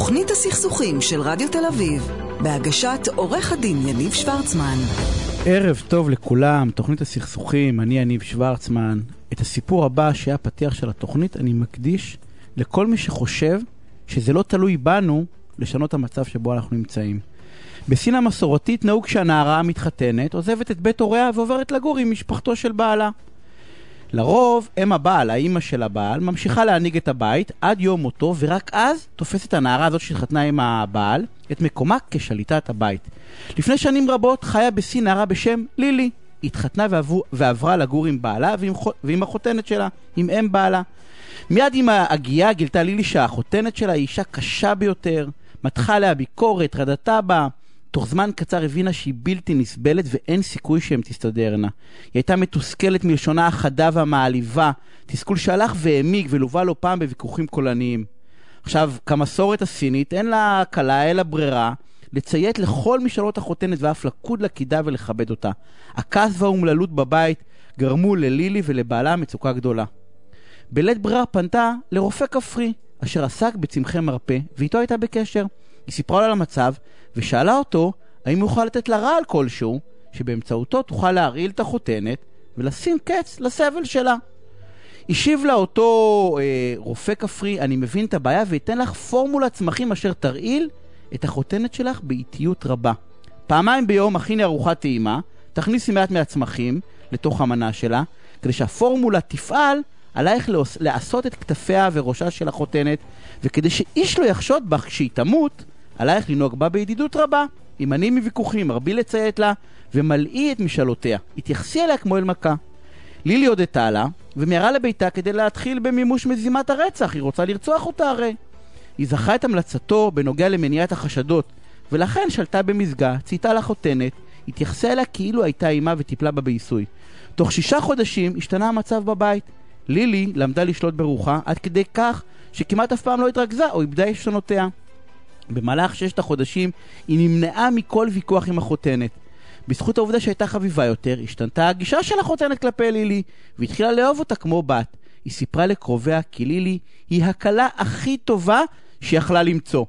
תוכנית הסכסוכים של רדיו תל אביב, בהגשת עורך הדין יניב שוורצמן. ערב טוב לכולם, תוכנית הסכסוכים, אני יניב שוורצמן. את הסיפור הבא שהיה פתיח של התוכנית אני מקדיש לכל מי שחושב שזה לא תלוי בנו לשנות המצב שבו אנחנו נמצאים. בסין המסורתית נהוג שהנערה המתחתנת עוזבת את בית הוריה ועוברת לגור עם משפחתו של בעלה. לרוב, אם הבעל, האימא של הבעל, ממשיכה להנהיג את הבית עד יום מותו, ורק אז תופסת הנערה הזאת שהתחתנה עם הבעל את מקומה כשליטת הבית. לפני שנים רבות חיה בסין נערה בשם לילי. התחתנה ועברו, ועברה לגור עם בעלה ועם, ועם החותנת שלה, עם אם בעלה. מיד עם ההגייה גילתה לילי שהחותנת שלה היא אישה קשה ביותר, מתחה עליה ביקורת, רדתה בה. תוך זמן קצר הבינה שהיא בלתי נסבלת ואין סיכוי שהן תסתדרנה. היא הייתה מתוסכלת מלשונה החדה והמעליבה, תסכול שהלך והעמיק ולווה לא פעם בוויכוחים קולניים. עכשיו, כמסורת הסינית, אין לה כלה אלא ברירה לציית לכל משאלות החותנת ואף לקוד לקידה ולכבד אותה. הכעס והאומללות בבית גרמו ללילי ולבעלה מצוקה גדולה. בלית ברירה פנתה לרופא כפרי, אשר עסק בצמחי מרפא, ואיתו הייתה בקשר. היא סיפרה לו על המצב, ושאלה אותו האם הוא יוכל לתת לה רעל כלשהו, שבאמצעותו תוכל להרעיל את החותנת ולשים קץ לסבל שלה. השיב לה אותו אה, רופא כפרי, אני מבין את הבעיה ואתן לך פורמולת צמחים אשר תרעיל את החותנת שלך באיטיות רבה. פעמיים ביום הכיני ארוחת טעימה, תכניסי מעט מהצמחים לתוך המנה שלה, כדי שהפורמולה תפעל, עלייך לעשות את כתפיה וראשה של החותנת, וכדי שאיש לא יחשוד בך כשהיא תמות, עלייך לנהוג בה בידידות רבה, הימנעי מוויכוחים, הרבי לציית לה, ומלאי את משאלותיה. התייחסי אליה כמו אל מכה. לילי הודתה לה, ומיהרה לביתה כדי להתחיל במימוש מזימת הרצח, היא רוצה לרצוח אותה הרי. היא זכה את המלצתו בנוגע למניעת החשדות, ולכן שלטה במזגה, צייתה לחותנת, התייחסה אליה כאילו הייתה אימה וטיפלה בה בעיסוי. תוך שישה חודשים השתנה המצב בבית. לילי למדה לשלוט ברוחה עד כדי כך שכמעט אף פעם לא התרכזה או איבדה עשתונותיה. במהלך ששת החודשים היא נמנעה מכל ויכוח עם החותנת. בזכות העובדה שהייתה חביבה יותר, השתנתה הגישה של החותנת כלפי לילי, והתחילה לאהוב אותה כמו בת. היא סיפרה לקרוביה כי לילי היא הכלה הכי טובה שיכלה למצוא.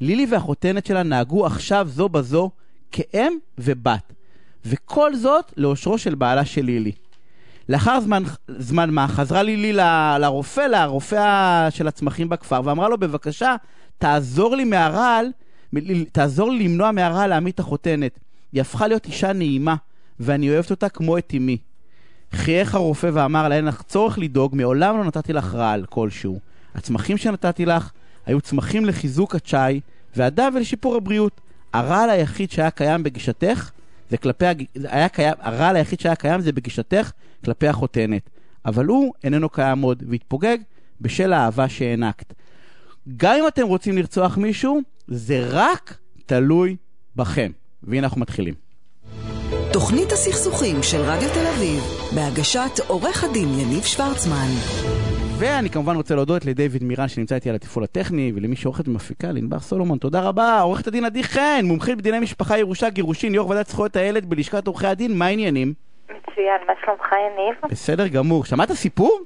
לילי והחותנת שלה נהגו עכשיו זו בזו כאם ובת. וכל זאת לאושרו של בעלה של לילי. לאחר זמן, זמן מה חזרה לילי ל, לרופא, לרופא של הצמחים בכפר, ואמרה לו, בבקשה, תעזור לי מהרעל, תעזור לי למנוע מהרעל להעמיד את החותנת. היא הפכה להיות אישה נעימה, ואני אוהבת אותה כמו את אמי. חייך הרופא ואמר לה, אין לך צורך לדאוג, מעולם לא נתתי לך רעל כלשהו. הצמחים שנתתי לך היו צמחים לחיזוק הצ'אי, והדם ולשיפור הבריאות. הרעל היחיד שהיה קיים בגישתך, זה כלפי, היה קיים, הרעל היחיד שהיה קיים זה בגישתך כלפי החותנת. אבל הוא איננו קיים עוד, והתפוגג בשל האהבה שהענקת. גם אם אתם רוצים לרצוח מישהו, זה רק תלוי בכם. והנה אנחנו מתחילים. תוכנית הסכסוכים של רדיו תל אביב, בהגשת עורך הדין יניב שוורצמן. ואני כמובן רוצה להודות לדיוויד מירן שנמצא איתי על התפעול הטכני, ולמי שעורכת ומפיקה, לענבר סולומון. תודה רבה, עורכת הדין עדי חן, מומחית בדיני משפחה, ירושה, גירושין, יו"ר ועדת זכויות הילד בלשכת עורכי הדין, מה העניינים? מצוין, מה שלומך יניב? בסדר גמור. שמעת סיפור?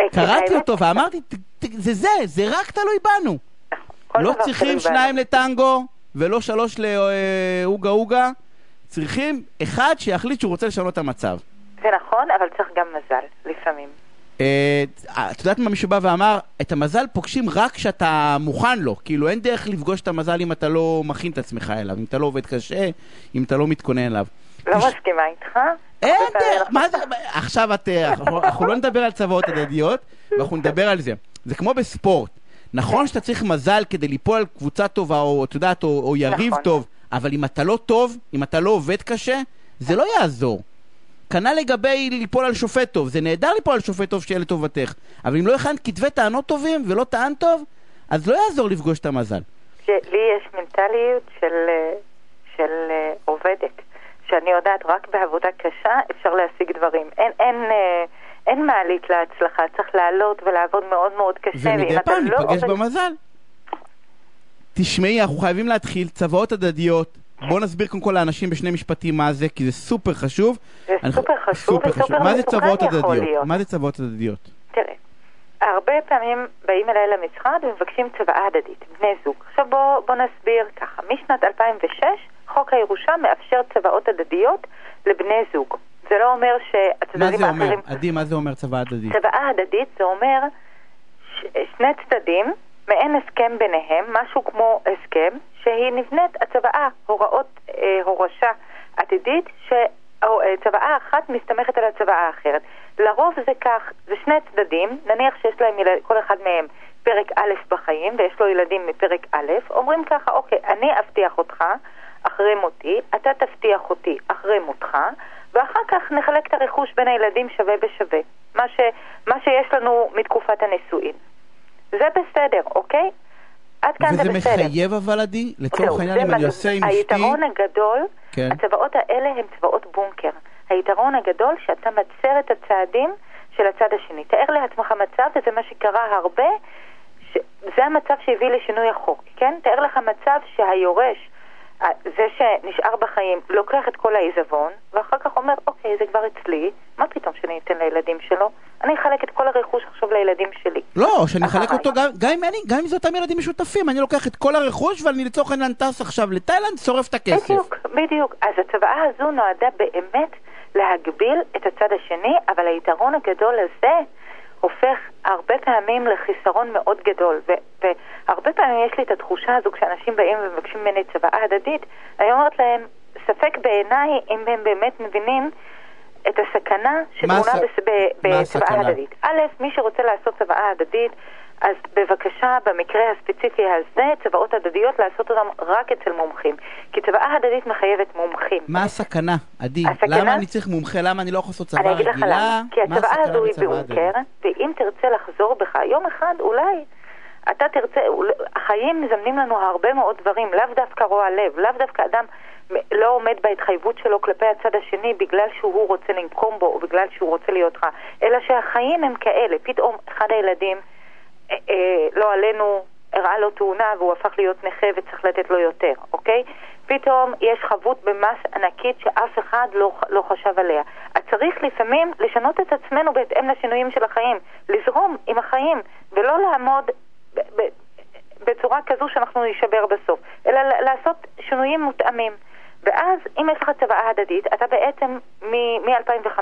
אה, קראתי אותו ואמרתי, "ת- ת- זה זה, זה רק תלוי בנו. לא צריכים שניים. לטנגו, ולא שלוש לאוגה אוגה. צריכים אחד שיחליט שהוא רוצה לשנות את המצב. זה נכון, אבל צריך גם מזל, לפעמים. אה, את יודעת מה מישהו בא ואמר? את המזל פוגשים רק כשאתה מוכן לו. כאילו אין דרך לפגוש את המזל אם אתה לא מכין את עצמך אליו, אם אתה לא עובד קשה, אם אתה לא מתכונן אליו. לא מסכימה איתך. אין מה זה, עכשיו את, אה, אנחנו לא נדבר על צוואות הדדיות, ואנחנו נדבר על זה. זה כמו בספורט. נכון שאתה צריך מזל כדי ליפול על קבוצה טובה, או את יודעת, או, או יריב נכון. טוב, אבל אם אתה לא טוב, אם אתה לא עובד קשה, זה לא יעזור. כנ"ל לגבי ליפול על שופט טוב, זה נהדר ליפול על שופט טוב שיהיה לטובתך, אבל אם לא הכנת כתבי טענות טובים ולא טען טוב, אז לא יעזור לפגוש את המזל. שלי יש מנטליות של, אה, של אה, עובדת, שאני יודעת רק בעבודה קשה אפשר להשיג דברים. אין, אין, אה, אין מעלית להצלחה, צריך לעלות ולעבוד מאוד מאוד קשה. ומדי פעם לא ניפגש עובד- במזל. תשמעי, אנחנו חייבים להתחיל, צוואות הדדיות. בואו נסביר קודם כל לאנשים בשני משפטים מה זה, כי זה סופר חשוב. זה אני- סופר חשוב וסופר מה זה צוואות הדדיות? מה זה צוואות הדדיות? תראה, הר- הרבה פעמים באים אליי למשרד ומבקשים צוואה הדדית, בני זוג. עכשיו בואו בוא נסביר ככה, משנת 2006 חוק הירושה מאפשר צוואות הדדיות לבני זוג. זה לא אומר שהצדדים מה זה אומר? האחרים... עדי, מה זה אומר צוואה הדדית? צוואה הדדית זה אומר ש... שני צדדים, מעין הסכם ביניהם, משהו כמו הסכם, שהיא נבנית הצוואה, הוראות אה, הורשה עתידית, שצוואה אחת מסתמכת על הצוואה האחרת. לרוב זה כך, זה שני צדדים, נניח שיש להם ילד, כל אחד מהם פרק א' בחיים, ויש לו ילדים מפרק א', אומרים ככה, אוקיי, אני אבטיח אותך אחרי מותי, אתה תבטיח אותי אחרי מותך, ואחר כך נחלק את הרכוש בין הילדים שווה בשווה. מה, ש, מה שיש לנו מתקופת הנישואין. זה בסדר, אוקיי? עד כאן זה וזה בסדר. מחייב אבל, עדי? לצורך העניין, אם אני עושה עם אשתי... היתרון הגדול, כן. הצוואות האלה הן צוואות בונקר. היתרון הגדול שאתה מצר את הצעדים של הצד השני. תאר לעצמך מצב, וזה מה שקרה הרבה, ש... זה המצב שהביא לשינוי החוק, כן? תאר לך מצב שהיורש, זה שנשאר בחיים, לוקח את כל העיזבון, ואחר כך אומר, אוקיי, זה כבר אצלי, מה פתאום שאני אתן לילדים שלו? אני אחלק את כל הרכוש עכשיו לילדים שלי. לא, שאני אחלק. אותו גם, גם, אם אני, גם אם זה אותם ילדים משותפים, אני לוקח את כל הרכוש ואני לצורך העניין טס עכשיו לתאילנד, שורף את הכסף. בדיוק, בדיוק. אז הצוואה הזו נועדה באמת להגביל את הצד השני, אבל היתרון הגדול הזה הופך הרבה פעמים לחיסרון מאוד גדול. ו- והרבה פעמים יש לי את התחושה הזו כשאנשים באים ומבקשים ממני צוואה הדדית, אני אומרת להם, ספק בעיניי אם הם באמת מבינים את הסכנה מה בצוואה? הדדית. א', מי שרוצה לעשות צוואה הדדית, אז בבקשה, במקרה הספציפי הזה, צוואות הדדיות, לעשות אותן רק אצל מומחים. כי צוואה הדדית מחייבת מומחים. מה הסכנה, עדי? הסכנה? למה אני צריך מומחה? למה אני לא יכול לעשות אני צבא אגיד לך רגילה? למה. כי הצוואה הזו היא? בונקר, ואם תרצה לחזור בך, יום אחד אולי אתה תרצה, החיים מזמנים לנו הרבה מאוד דברים, לאו דווקא רוע לב, לאו דווקא אדם לא עומד בהתחייבות שלו כלפי הצד השני בגלל שהוא רוצה לנקום בו או בגלל שהוא רוצה להיות רע, אלא שהחיים הם כאלה, פתאום אחד הילדים, לא עלינו, הראה לו תאונה והוא הפך להיות נכה וצריך לתת לו יותר, אוקיי? פתאום יש חבות במס ענקית שאף אחד לא, לא חשב עליה. אז צריך לפעמים לשנות את עצמנו בהתאם לשינויים של החיים, לזרום עם החיים, ולא לעמוד בצורה כזו שאנחנו נישבר בסוף, אלא לעשות שינויים מותאמים. ואז אם יש לך צוואה הדדית, אתה בעצם מ-2005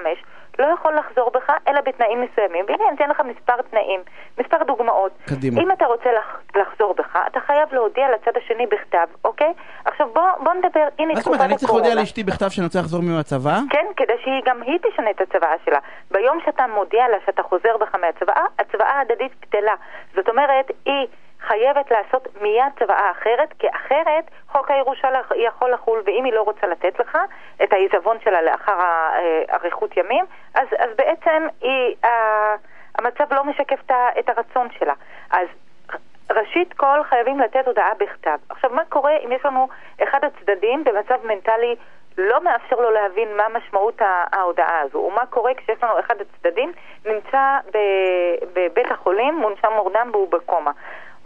לא יכול לחזור בך אלא בתנאים מסוימים. והנה אני אתן לך מספר תנאים, מספר דוגמאות. קדימה. אם אתה רוצה לח- לחזור בך, אתה חייב להודיע לצד השני בכתב, אוקיי? עכשיו בוא, בוא נדבר, הנה מה זאת אומרת, תקופת אני צריך להודיע הקורונה. לאשתי בכתב שאני רוצה לחזור מהצבא? כן, כדי שהיא גם היא תשנה את הצוואה שלה. ביום שאתה מודיע לה שאתה חוזר בך מהצוואה, הצוואה ההדדית בטלה. זאת אומרת, היא חייבת לעשות מיד צוואה אחרת, כי אחרת חוק הירושה יכול לחול, ואם היא לא רוצה לתת לך את העיזבון שלה לאחר אה, אריכות ימים, אז, אז בעצם היא, ה- המצב לא משקף את הרצון שלה. אז ראשית כל חייבים לתת הודעה בכתב. עכשיו, מה קורה אם יש לנו אחד הצדדים במצב מנטלי לא מאפשר לו להבין מה משמעות ההודעה הזו, ומה קורה כשיש לנו אחד הצדדים נמצא בבית החולים, מונשם מורדם והוא בקומה.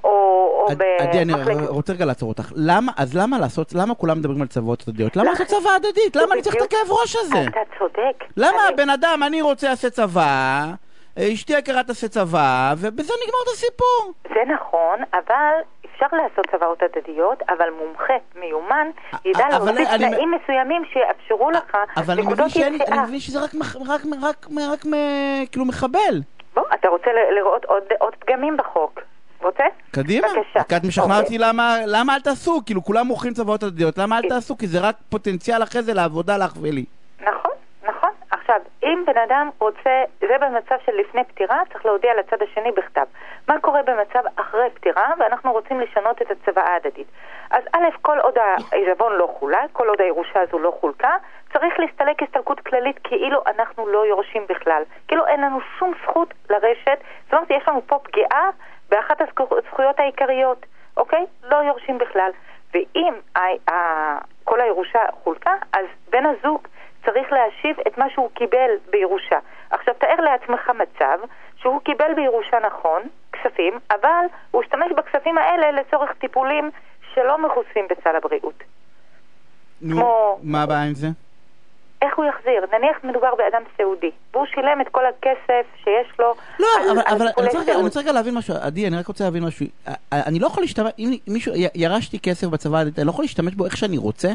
או, או עד- עדי, אני במחלקת... רוצה רגע לעצור אותך. למה, אז למה לעשות, למה כולם מדברים על צוואות הדדיות? למה לעשות צבא הדדית? למה אני צריך את. הכאב ראש הזה? אתה צודק. למה הבן אדם, אני רוצה לעשות צבא, אשתי היקרה תעשה צבא, ובזה נגמר את הסיפור. זה נכון, אבל אפשר לעשות צוואות הדדיות, אבל מומחה מיומן ידע אבל אני- תנאים מסוימים שיאפשרו לך אבל אני נקודות יציאה. אני מבין שזה רק מח- רק- רק- רק מ- כאילו מחבל. בוא, אתה רוצה לראות עוד, עוד פגמים בחוק. רוצה? קדימה. בבקשה. כי את משכנעת. אותי למה, למה אל תעשו? כאילו כולם מוכרים צוואות הדדיות, למה אל תעשו? כי זה רק פוטנציאל אחרי זה לעבודה לך ולי. נכון, נכון. עכשיו, אם בן אדם רוצה, זה במצב של לפני פטירה, צריך להודיע לצד השני בכתב. מה קורה במצב אחרי פטירה, ואנחנו רוצים לשנות את הצוואה ההדדית. אז א', כל עוד העיזבון לא חולק, כל עוד הירושה הזו לא חולקה, צריך להסתלק הסתלקות כללית כאילו אנחנו לא יורשים בכלל. כאילו אין לנו שום זכות לרשת. זאת אומרת, יש לנו פה פגיעה באחת הזכויות העיקריות, אוקיי? לא יורשים בכלל. ואם ה- ה- כל הירושה חולקה, אז בן הזוג צריך להשיב את מה שהוא קיבל בירושה. עכשיו תאר לעצמך מצב שהוא קיבל בירושה נכון, כספים, אבל הוא השתמש בכספים האלה לצורך טיפולים שלא מכוסים בסל הבריאות. נו, כמו- מה הבעיה עם זה? איך הוא יחזיר? נניח מדובר באדם סיעודי, והוא שילם את כל הכסף שיש לו לא, על, אבל, על אבל אני רגע- אני רגע להבין משהו, עדי, אני רק רוצה להבין משהו. אני לא יכול להשתמש, אם מישהו, ירשתי כסף בצבא, אני לא יכול להשתמש בו איך שאני רוצה?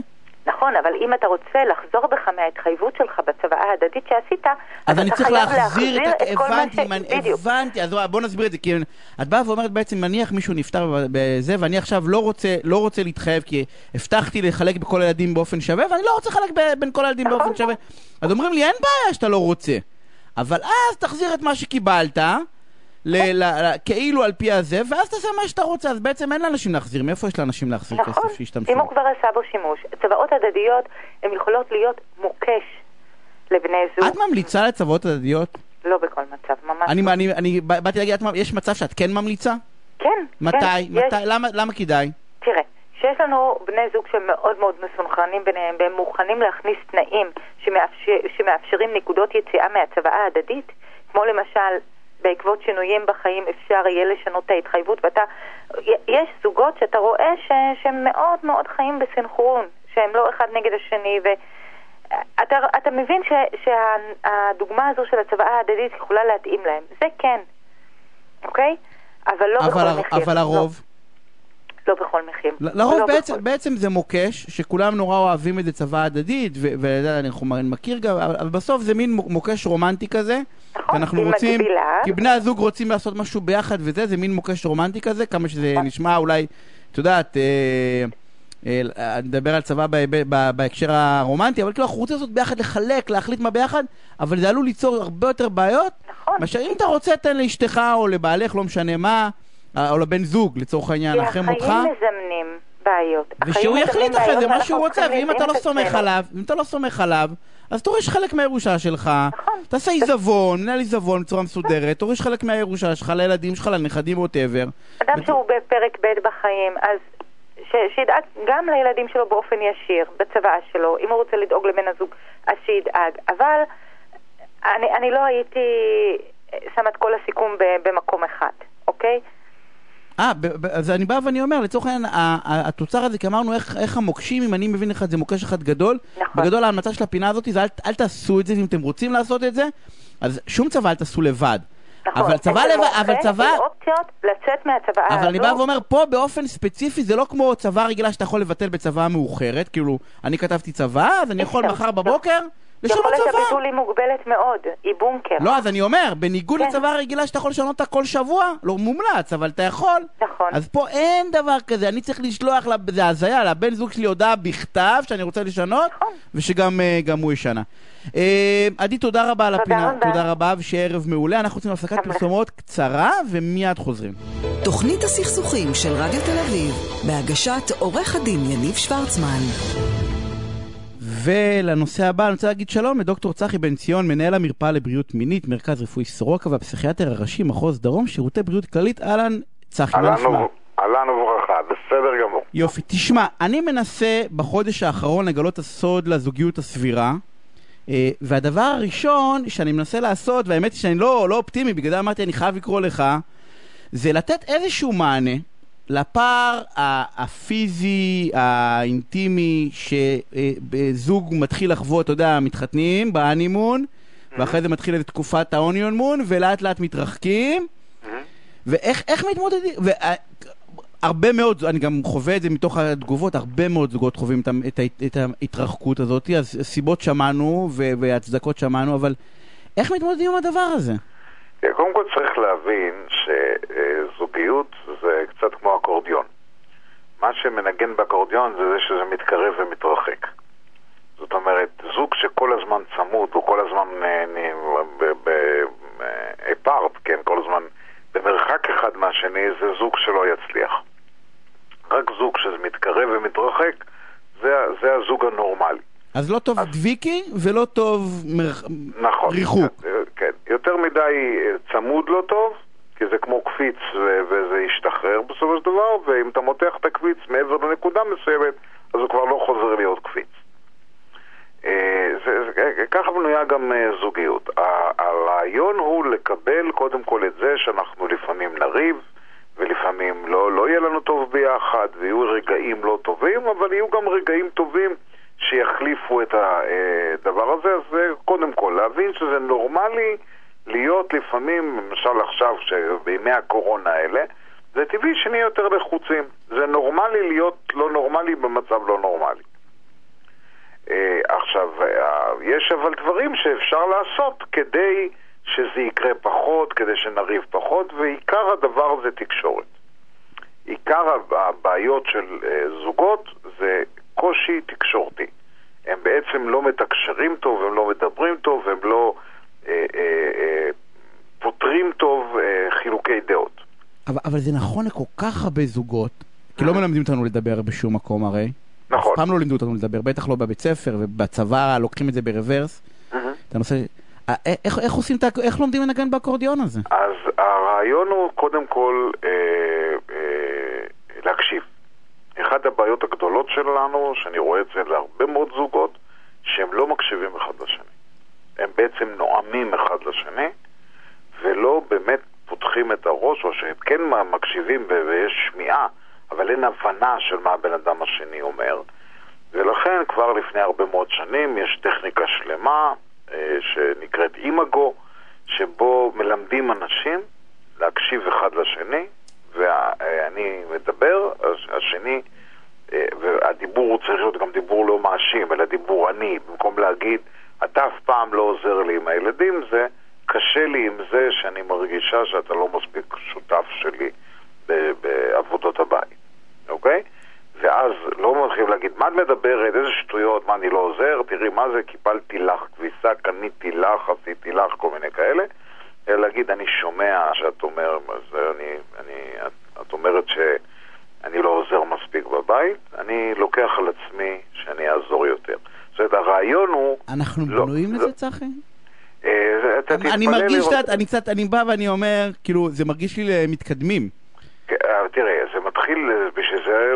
נכון, אבל אם אתה רוצה לחזור בך מההתחייבות שלך בצוואה ההדדית שעשית, אז אני צריך חייב להחזיר את ה... כל מה הבנתי, ש- מנ- בדיוק. הבנתי, אז בוא נסביר את זה, כי את באה ואומרת בעצם, נניח מישהו נפטר בזה, ואני עכשיו לא רוצה, לא רוצה להתחייב, כי הבטחתי לחלק בכל הילדים באופן שווה, ואני לא רוצה לחלק ב- בין כל הילדים נכון. באופן שווה. אז אומרים לי, אין בעיה שאתה לא רוצה, אבל אז תחזיר את מה שקיבלת, ל- ל- ל- כאילו על פי הזה, ואז תעשה מה שאתה רוצה, אז בעצם אין לאנשים להחזיר, מאיפה יש לאנשים להחזיר נכון, כסף שישתמשו? אם הוא כבר עשה בו שימוש. צוואות הדדיות הן יכולות להיות מוקש לבני זוג, את ממליצה לצוואות הדדיות? לא בכל מצב, ממש אני, לא. אני, אני באתי להגיד, יש מצב שאת כן ממליצה? כן, מתי? כן, מתי? יש, למה, למה כדאי? תראה, שיש לנו בני זוג שהם מאוד מאוד מסונכרנים ביניהם והם מוכנים להכניס תנאים שמאפשר, שמאפשרים נקודות יציאה מהצוואה ההדדית, כמו למשל בעקבות שינויים בחיים אפשר יהיה לשנות את ההתחייבות ואתה, יש זוגות שאתה רואה ש, שהם מאוד מאוד חיים בסנכרון, שהם לא אחד נגד השני ואתה אתה מבין ש, שהדוגמה הזו של הצוואה ההדדית יכולה להתאים להם, זה כן, אוקיי? אבל לא אבל, בכל הר- מחיר. אבל לא. הרוב, לא בכל מחיר. לרוב לא בעצם, בכל. בעצם זה מוקש, שכולם נורא אוהבים את זה צבא הדדית, ואני מכיר גם, אבל בסוף זה מין מו- מוקש רומנטי כזה. נכון, כי אנחנו היא רוצים, מגבילה. כי בני הזוג רוצים לעשות משהו ביחד וזה, זה מין מוקש רומנטי כזה, כמה שזה נשמע אולי, את יודעת, אה, אה, אני מדבר על צבא בהיבט- ב- בהקשר הרומנטי, אבל כאילו אנחנו רוצים לעשות ביחד, לחלק, להחליט מה ביחד, אבל זה עלול ליצור הרבה יותר בעיות, נכון. מאשר אם אתה רוצה, תן לאשתך או לבעלך, לא משנה מה, אה, או לבן זוג, לצורך העניין, כי אחרי מותך. החיים מזמנים בעיות. ושהוא יחליט אחרי זה מה שהוא רוצה, ואם אתה לא סומך. עליו, אם אתה לא סומך עליו, אז תוריש חלק מהירושה שלך, נכון. תעשה עיזבון, נהל עיזבון בצורה מסודרת, תוריש חלק מהירושה שלך לילדים שלך, לנכדים, ווטאבר. אדם שהוא בפרק ב' בחיים, אז ש- שידאג גם לילדים שלו באופן ישיר, בצוואה שלו. אם הוא רוצה לדאוג לבן הזוג, אז שידאג. אבל אני, אני לא הייתי שמה את כל הסיכום במקום אחד, אוקיי? אה, אז אני בא ואני אומר, לצורך העניין, התוצר הזה, כי אמרנו איך איך המוקשים, אם אני מבין לך, זה מוקש אחד גדול. נכון. בגדול ההמלצה של הפינה הזאת זה אל- אל תעשו את זה, אם אתם רוצים לעשות את זה, אז שום צבא אל תעשו לבד. נכון. אבל צבא לבד, אבל מומחה צבא... עם אופציות לצאת מהצוואה אבל הזו. אני בא ואומר, פה באופן ספציפי זה לא כמו צבא רגילה שאתה יכול לבטל בצבא מאוחרת, כאילו, אני כתבתי צבא, אז אני יכול. מחר בבוקר לשנות יכולת צבא. הביטול היא מוגבלת מאוד, היא בונקר. לא, אז אני אומר, בניגוד כן. לצבא רגילה שאתה יכול לשנות אותה כל שבוע, לא מומלץ, אבל אתה יכול. נכון. אז פה אין דבר כזה, אני צריך לשלוח, לב- זה הזיה, לבן זוג שלי הודעה בכתב שאני רוצה לשנות, נכון. ושגם אה, גם הוא ישנה. אה, עדי, תודה רבה על תודה הפינה, רבה. תודה רבה, ושיהיה ערב מעולה. אנחנו רוצים הפסקת. פרסומות קצרה, ומיד חוזרים. תוכנית הסכסוכים של רדיו תל אביב, בהגשת עורך הדין יניב שוורצמן. ולנושא הבא, אני רוצה להגיד שלום לדוקטור צחי בן ציון, מנהל המרפאה לבריאות מינית, מרכז רפואי סורוקה והפסיכיאטר הראשי, מחוז דרום, שירותי בריאות כללית. אהלן, צחי, מה נשמע? אהלן וברכה, בסדר גמור. יופי, תשמע, אני מנסה בחודש האחרון לגלות הסוד לזוגיות הסבירה, אה, והדבר הראשון שאני מנסה לעשות, והאמת היא שאני לא, לא אופטימי, בגלל זה אמרתי אני חייב לקרוא לך, זה לתת איזשהו מענה לפער הפיזי, האינטימי, שזוג מתחיל לחוות, אתה יודע, מתחתנים בהנימון, ואחרי זה מתחיל את תקופת האוניון מון, ולאט לאט מתרחקים, ואיך איך מתמודדים? וה- הרבה מאוד, אני גם חווה את זה מתוך התגובות, הרבה מאוד זוגות חווים את, את, את ההתרחקות הזאת, אז סיבות שמענו והצדקות שמענו, אבל איך מתמודדים עם הדבר הזה? קודם כל צריך להבין שזוגיות זה קצת כמו אקורדיון. מה שמנגן באקורדיון זה זה שזה מתקרב ומתרחק. זאת אומרת, זוג שכל הזמן צמוד, או כל הזמן אפארט, כן, כל הזמן במרחק אחד מהשני, זה זוג שלא יצליח. רק זוג שזה מתקרב ומתרחק, זה, זה הזוג הנורמלי. אז לא טוב דביקי ולא טוב מרח... נכון. ריחוק. כן. יותר מדי אה, צמוד לא טוב, כי זה כמו קפיץ ו- וזה ישתחרר בסופו של דבר, ואם אתה מותח את הקפיץ מעבר לנקודה מסוימת, אז הוא כבר לא חוזר להיות קפיץ. אה, זה, זה, ככה בנויה גם זוגיות. הרעיון הוא לקבל קודם כל את זה שאנחנו לפעמים נריב, ולפעמים לא, לא יהיה לנו טוב ביחד, ויהיו רגעים לא טובים, אבל יהיו גם רגעים טובים שיחליפו את הדבר הזה, אז זה קודם כל להבין שזה נורמלי להיות לפעמים, למשל עכשיו, בימי הקורונה האלה, זה טבעי שנהיה יותר לחוצים. זה נורמלי להיות לא נורמלי במצב לא נורמלי. אה, עכשיו, אה, יש אבל דברים שאפשר לעשות כדי שזה יקרה פחות, כדי שנריב פחות, ועיקר הדבר זה תקשורת. עיקר הבעיות של אה, זוגות זה קושי תקשורתי. הם בעצם לא מתקשרים טוב, הם לא מדברים טוב, הם לא אה, אה, אה, פותרים טוב אה, חילוקי דעות. אבל, אבל זה נכון לכל כך הרבה זוגות, כי לא מלמדים אותנו לדבר בשום מקום הרי. נכון. אף פעם לא לימדו אותנו לדבר, בטח לא בבית ספר, ובצבא לוקחים את זה ברוורס. את הנושא... אה, איך, איך עושים את ה... איך לומדים לנגן באקורדיון הזה? אז הרעיון הוא קודם כל אה, אה, להקשיב. אחת הבעיות הגדולות שלנו, שאני רואה את זה להרבה מאוד זוגות, שהם לא מקשיבים אחד לשני. הם בעצם נואמים אחד לשני, ולא באמת פותחים את הראש, או שהם כן מקשיבים ויש שמיעה, אבל אין הבנה של מה הבן אדם השני אומר. ולכן כבר לפני הרבה מאוד שנים יש טכניקה שלמה אה, שנקראת אימאגו, שבו מלמדים אנשים להקשיב אחד לשני, ואני מדבר, השני, אה, והדיבור צריך להיות גם דיבור לא מאשים, אלא דיבור אני, במקום להגיד, אתה אף פעם לא עוזר לי עם הילדים, זה קשה לי עם זה שאני מרגישה שאתה לא מספיק שותף שלי בעבודות הבית, אוקיי? ואז לא מתחילים להגיד, מה את מדברת, איזה שטויות, מה אני לא עוזר, תראי מה זה, קיפלתי לך כביסה, קניתי לך, עשיתי לך, כל מיני כאלה, אלא להגיד, אני שומע שאת אומר, אני, אני, את, את אומרת שאני לא עוזר מספיק בבית, אני לוקח על עצמי שאני אעזור יותר. זאת אומרת, הרעיון הוא... אנחנו לא, בנויים לא, לזה, צחי? אה, אתה אני מרגיש קצת, אני קצת, אני בא ואני אומר, כאילו, זה מרגיש לי מתקדמים. כן, אה, תראה, זה מתחיל, אה, בשביל זה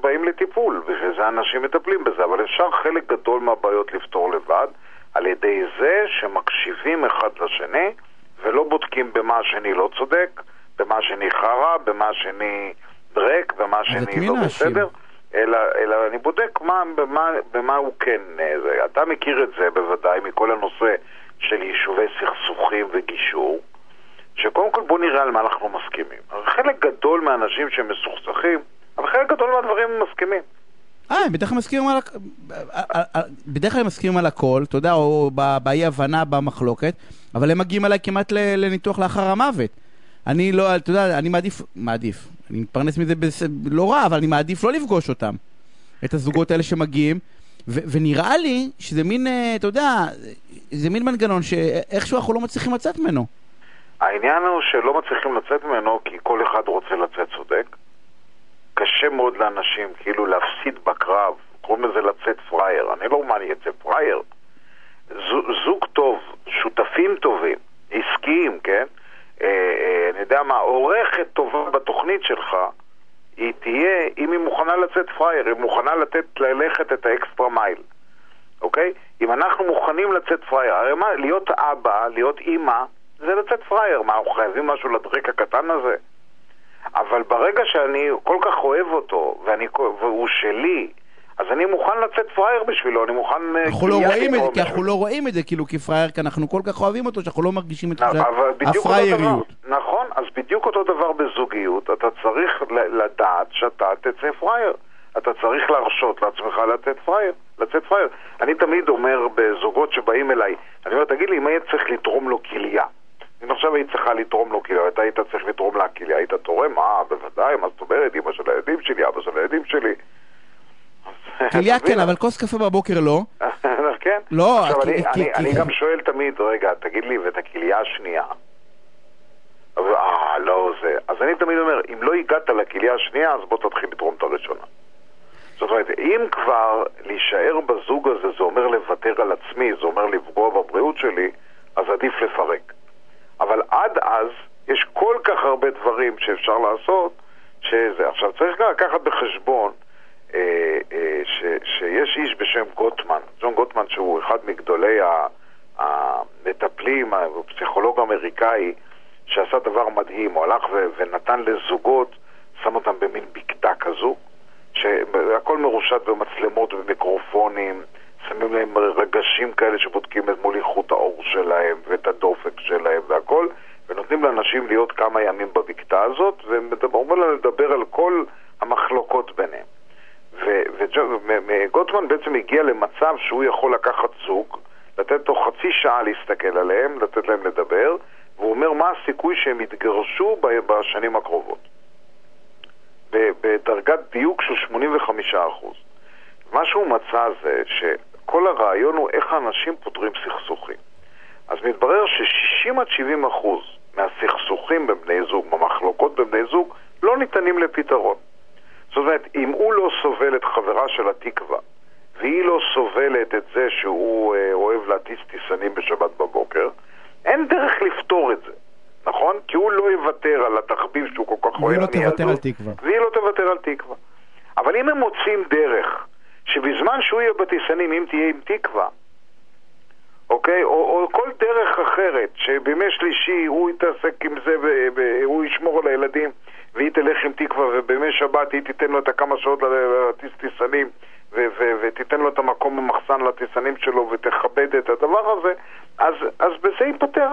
באים לטיפול, בשביל זה אנשים מטפלים בזה, אבל אפשר חלק גדול מהבעיות לפתור לבד על ידי זה שמקשיבים אחד לשני ולא בודקים במה השני לא צודק, במה השני חרא, במה השני דרק, במה השני לא בסדר. אלא, אלא אני בודק מה, במה, במה הוא כן... זה. אתה מכיר את זה בוודאי מכל הנושא של יישובי סכסוכים וגישור. שקודם כל בוא נראה על מה אנחנו מסכימים. חלק גדול מהאנשים שמסוכסכים, אבל חלק גדול מהדברים הם מסכימים. אה, הם בדרך כלל מסכימים על, בדרך כלל הם מסכימים על הכל, אתה יודע, או באי הבנה, במחלוקת, אבל הם מגיעים אליי כמעט לניתוח לאחר המוות. אני לא, אתה יודע, אני מעדיף, מעדיף, אני מתפרנס מזה לא רע, אבל אני מעדיף לא לפגוש אותם. את הזוגות האלה שמגיעים, ונראה לי שזה מין, אה, אתה יודע, זה מין מנגנון שאיכשהו אנחנו לא מצליחים לצאת ממנו. העניין הוא שלא מצליחים לצאת ממנו כי כל אחד רוצה לצאת צודק. קשה מאוד לאנשים כאילו להפסיד בקרב, קוראים לזה לצאת פראייר. אני לא מה אני אצא פראייר. זוג טוב, שותפים טובים, עסקיים, כן? אה, אה, אני יודע מה, עורכת טובה בתוכנית שלך, היא תהיה, אם היא מוכנה לצאת פראייר, היא מוכנה לתת, ללכת את ה extra mile, אוקיי? אם אנחנו מוכנים לצאת פראייר, הרי מה, להיות אבא, להיות אימא, זה לצאת פראייר. מה, אנחנו חייבים משהו לדרעק הקטן הזה? אבל ברגע שאני כל כך אוהב אותו, ואני, והוא שלי, אז אני מוכן לצאת פראייר בשבילו, אני מוכן... אה, אנחנו לא רואים את זה, כי אנחנו לא רואים את זה כאילו כפראייר, כי אנחנו כל כך אוהבים אותו, שאנחנו לא מרגישים את הפראייריות. נכון, אז בדיוק אותו דבר בזוגיות, אתה צריך לדעת שאתה תצא פראייר. אתה צריך להרשות לעצמך לצאת פראייר, לצאת פראייר. אני תמיד אומר בזוגות שבאים אליי, אני אומר, תגיד לי, אם היית צריך לתרום לו כליה, אם עכשיו היית צריכה לתרום לו כליה, אתה היית צריך לתרום לה כליה, היית תורם? אה, בוודאי, מה זאת אומרת, אמא של הילדים שלי, אבא של הילדים שלי. כליה כן, אבל כוס קפה בבוקר לא. כן. לא, עכשיו אני גם שואל תמיד, רגע, תגיד לי, ואת הכליה השנייה? אה, לא זה. אז אני תמיד אומר, אם לא הגעת לכליה השנייה, אז בוא תתחיל לתרום את הראשונה. זאת אומרת, אם כבר להישאר בזוג הזה זה אומר לוותר על עצמי, זה אומר לפגוע בבריאות שלי, אז עדיף לפרק. אבל עד אז יש כל כך הרבה דברים שאפשר לעשות, שזה. עכשיו צריך גם לקחת בחשבון אה, אה, ש, שיש איש בשם גוטמן, ג'ון גוטמן שהוא אחד מגדולי המטפלים, הפסיכולוג האמריקאי, שעשה דבר מדהים, הוא הלך ו, ונתן לזוגות, שם אותם במין בקתה כזו, שהכל מרושת במצלמות ומיקרופונים, שמים להם רגשים כאלה שבודקים את מוליכות האור שלהם ואת הדופק שלהם והכל, ונותנים לאנשים להיות כמה ימים בבקתה הזאת, ואומרים להם לדבר על כל המחלוקות ביניהם. וגוטמן בעצם הגיע למצב שהוא יכול לקחת זוג, לתת לו חצי שעה להסתכל עליהם, לתת להם לדבר, והוא אומר מה הסיכוי שהם יתגרשו בשנים הקרובות. בדרגת דיוק של 85%. מה שהוא מצא זה שכל הרעיון הוא איך האנשים פותרים סכסוכים. אז מתברר ש-60 עד 70 אחוז מהסכסוכים בין בני זוג, במחלוקות בין בני זוג, לא ניתנים לפתרון. זאת אומרת, אם הוא לא סובל את חברה של התקווה, והיא לא סובלת את זה שהוא אה, אוהב להטיס טיסנים בשבת בבוקר, אין דרך לפתור את זה, נכון? כי הוא לא יוותר על התחביב שהוא כל כך אוהב. והיא לא תוותר על תקווה. והיא לא תוותר על תקווה. אבל אם הם מוצאים דרך שבזמן שהוא יהיה בטיסנים, אם תהיה עם תקווה, אוקיי? או, או כל דרך אחרת, שבימי שלישי הוא יתעסק עם זה, והוא ישמור על הילדים, והיא תלך עם תקווה, ובימי שבת היא תיתן לו את הכמה שעות לטיס טיסנים, ותיתן לו את המקום במחסן לטיסנים שלו, ותכבד את הדבר הזה, אז, אז בזה ייפטר,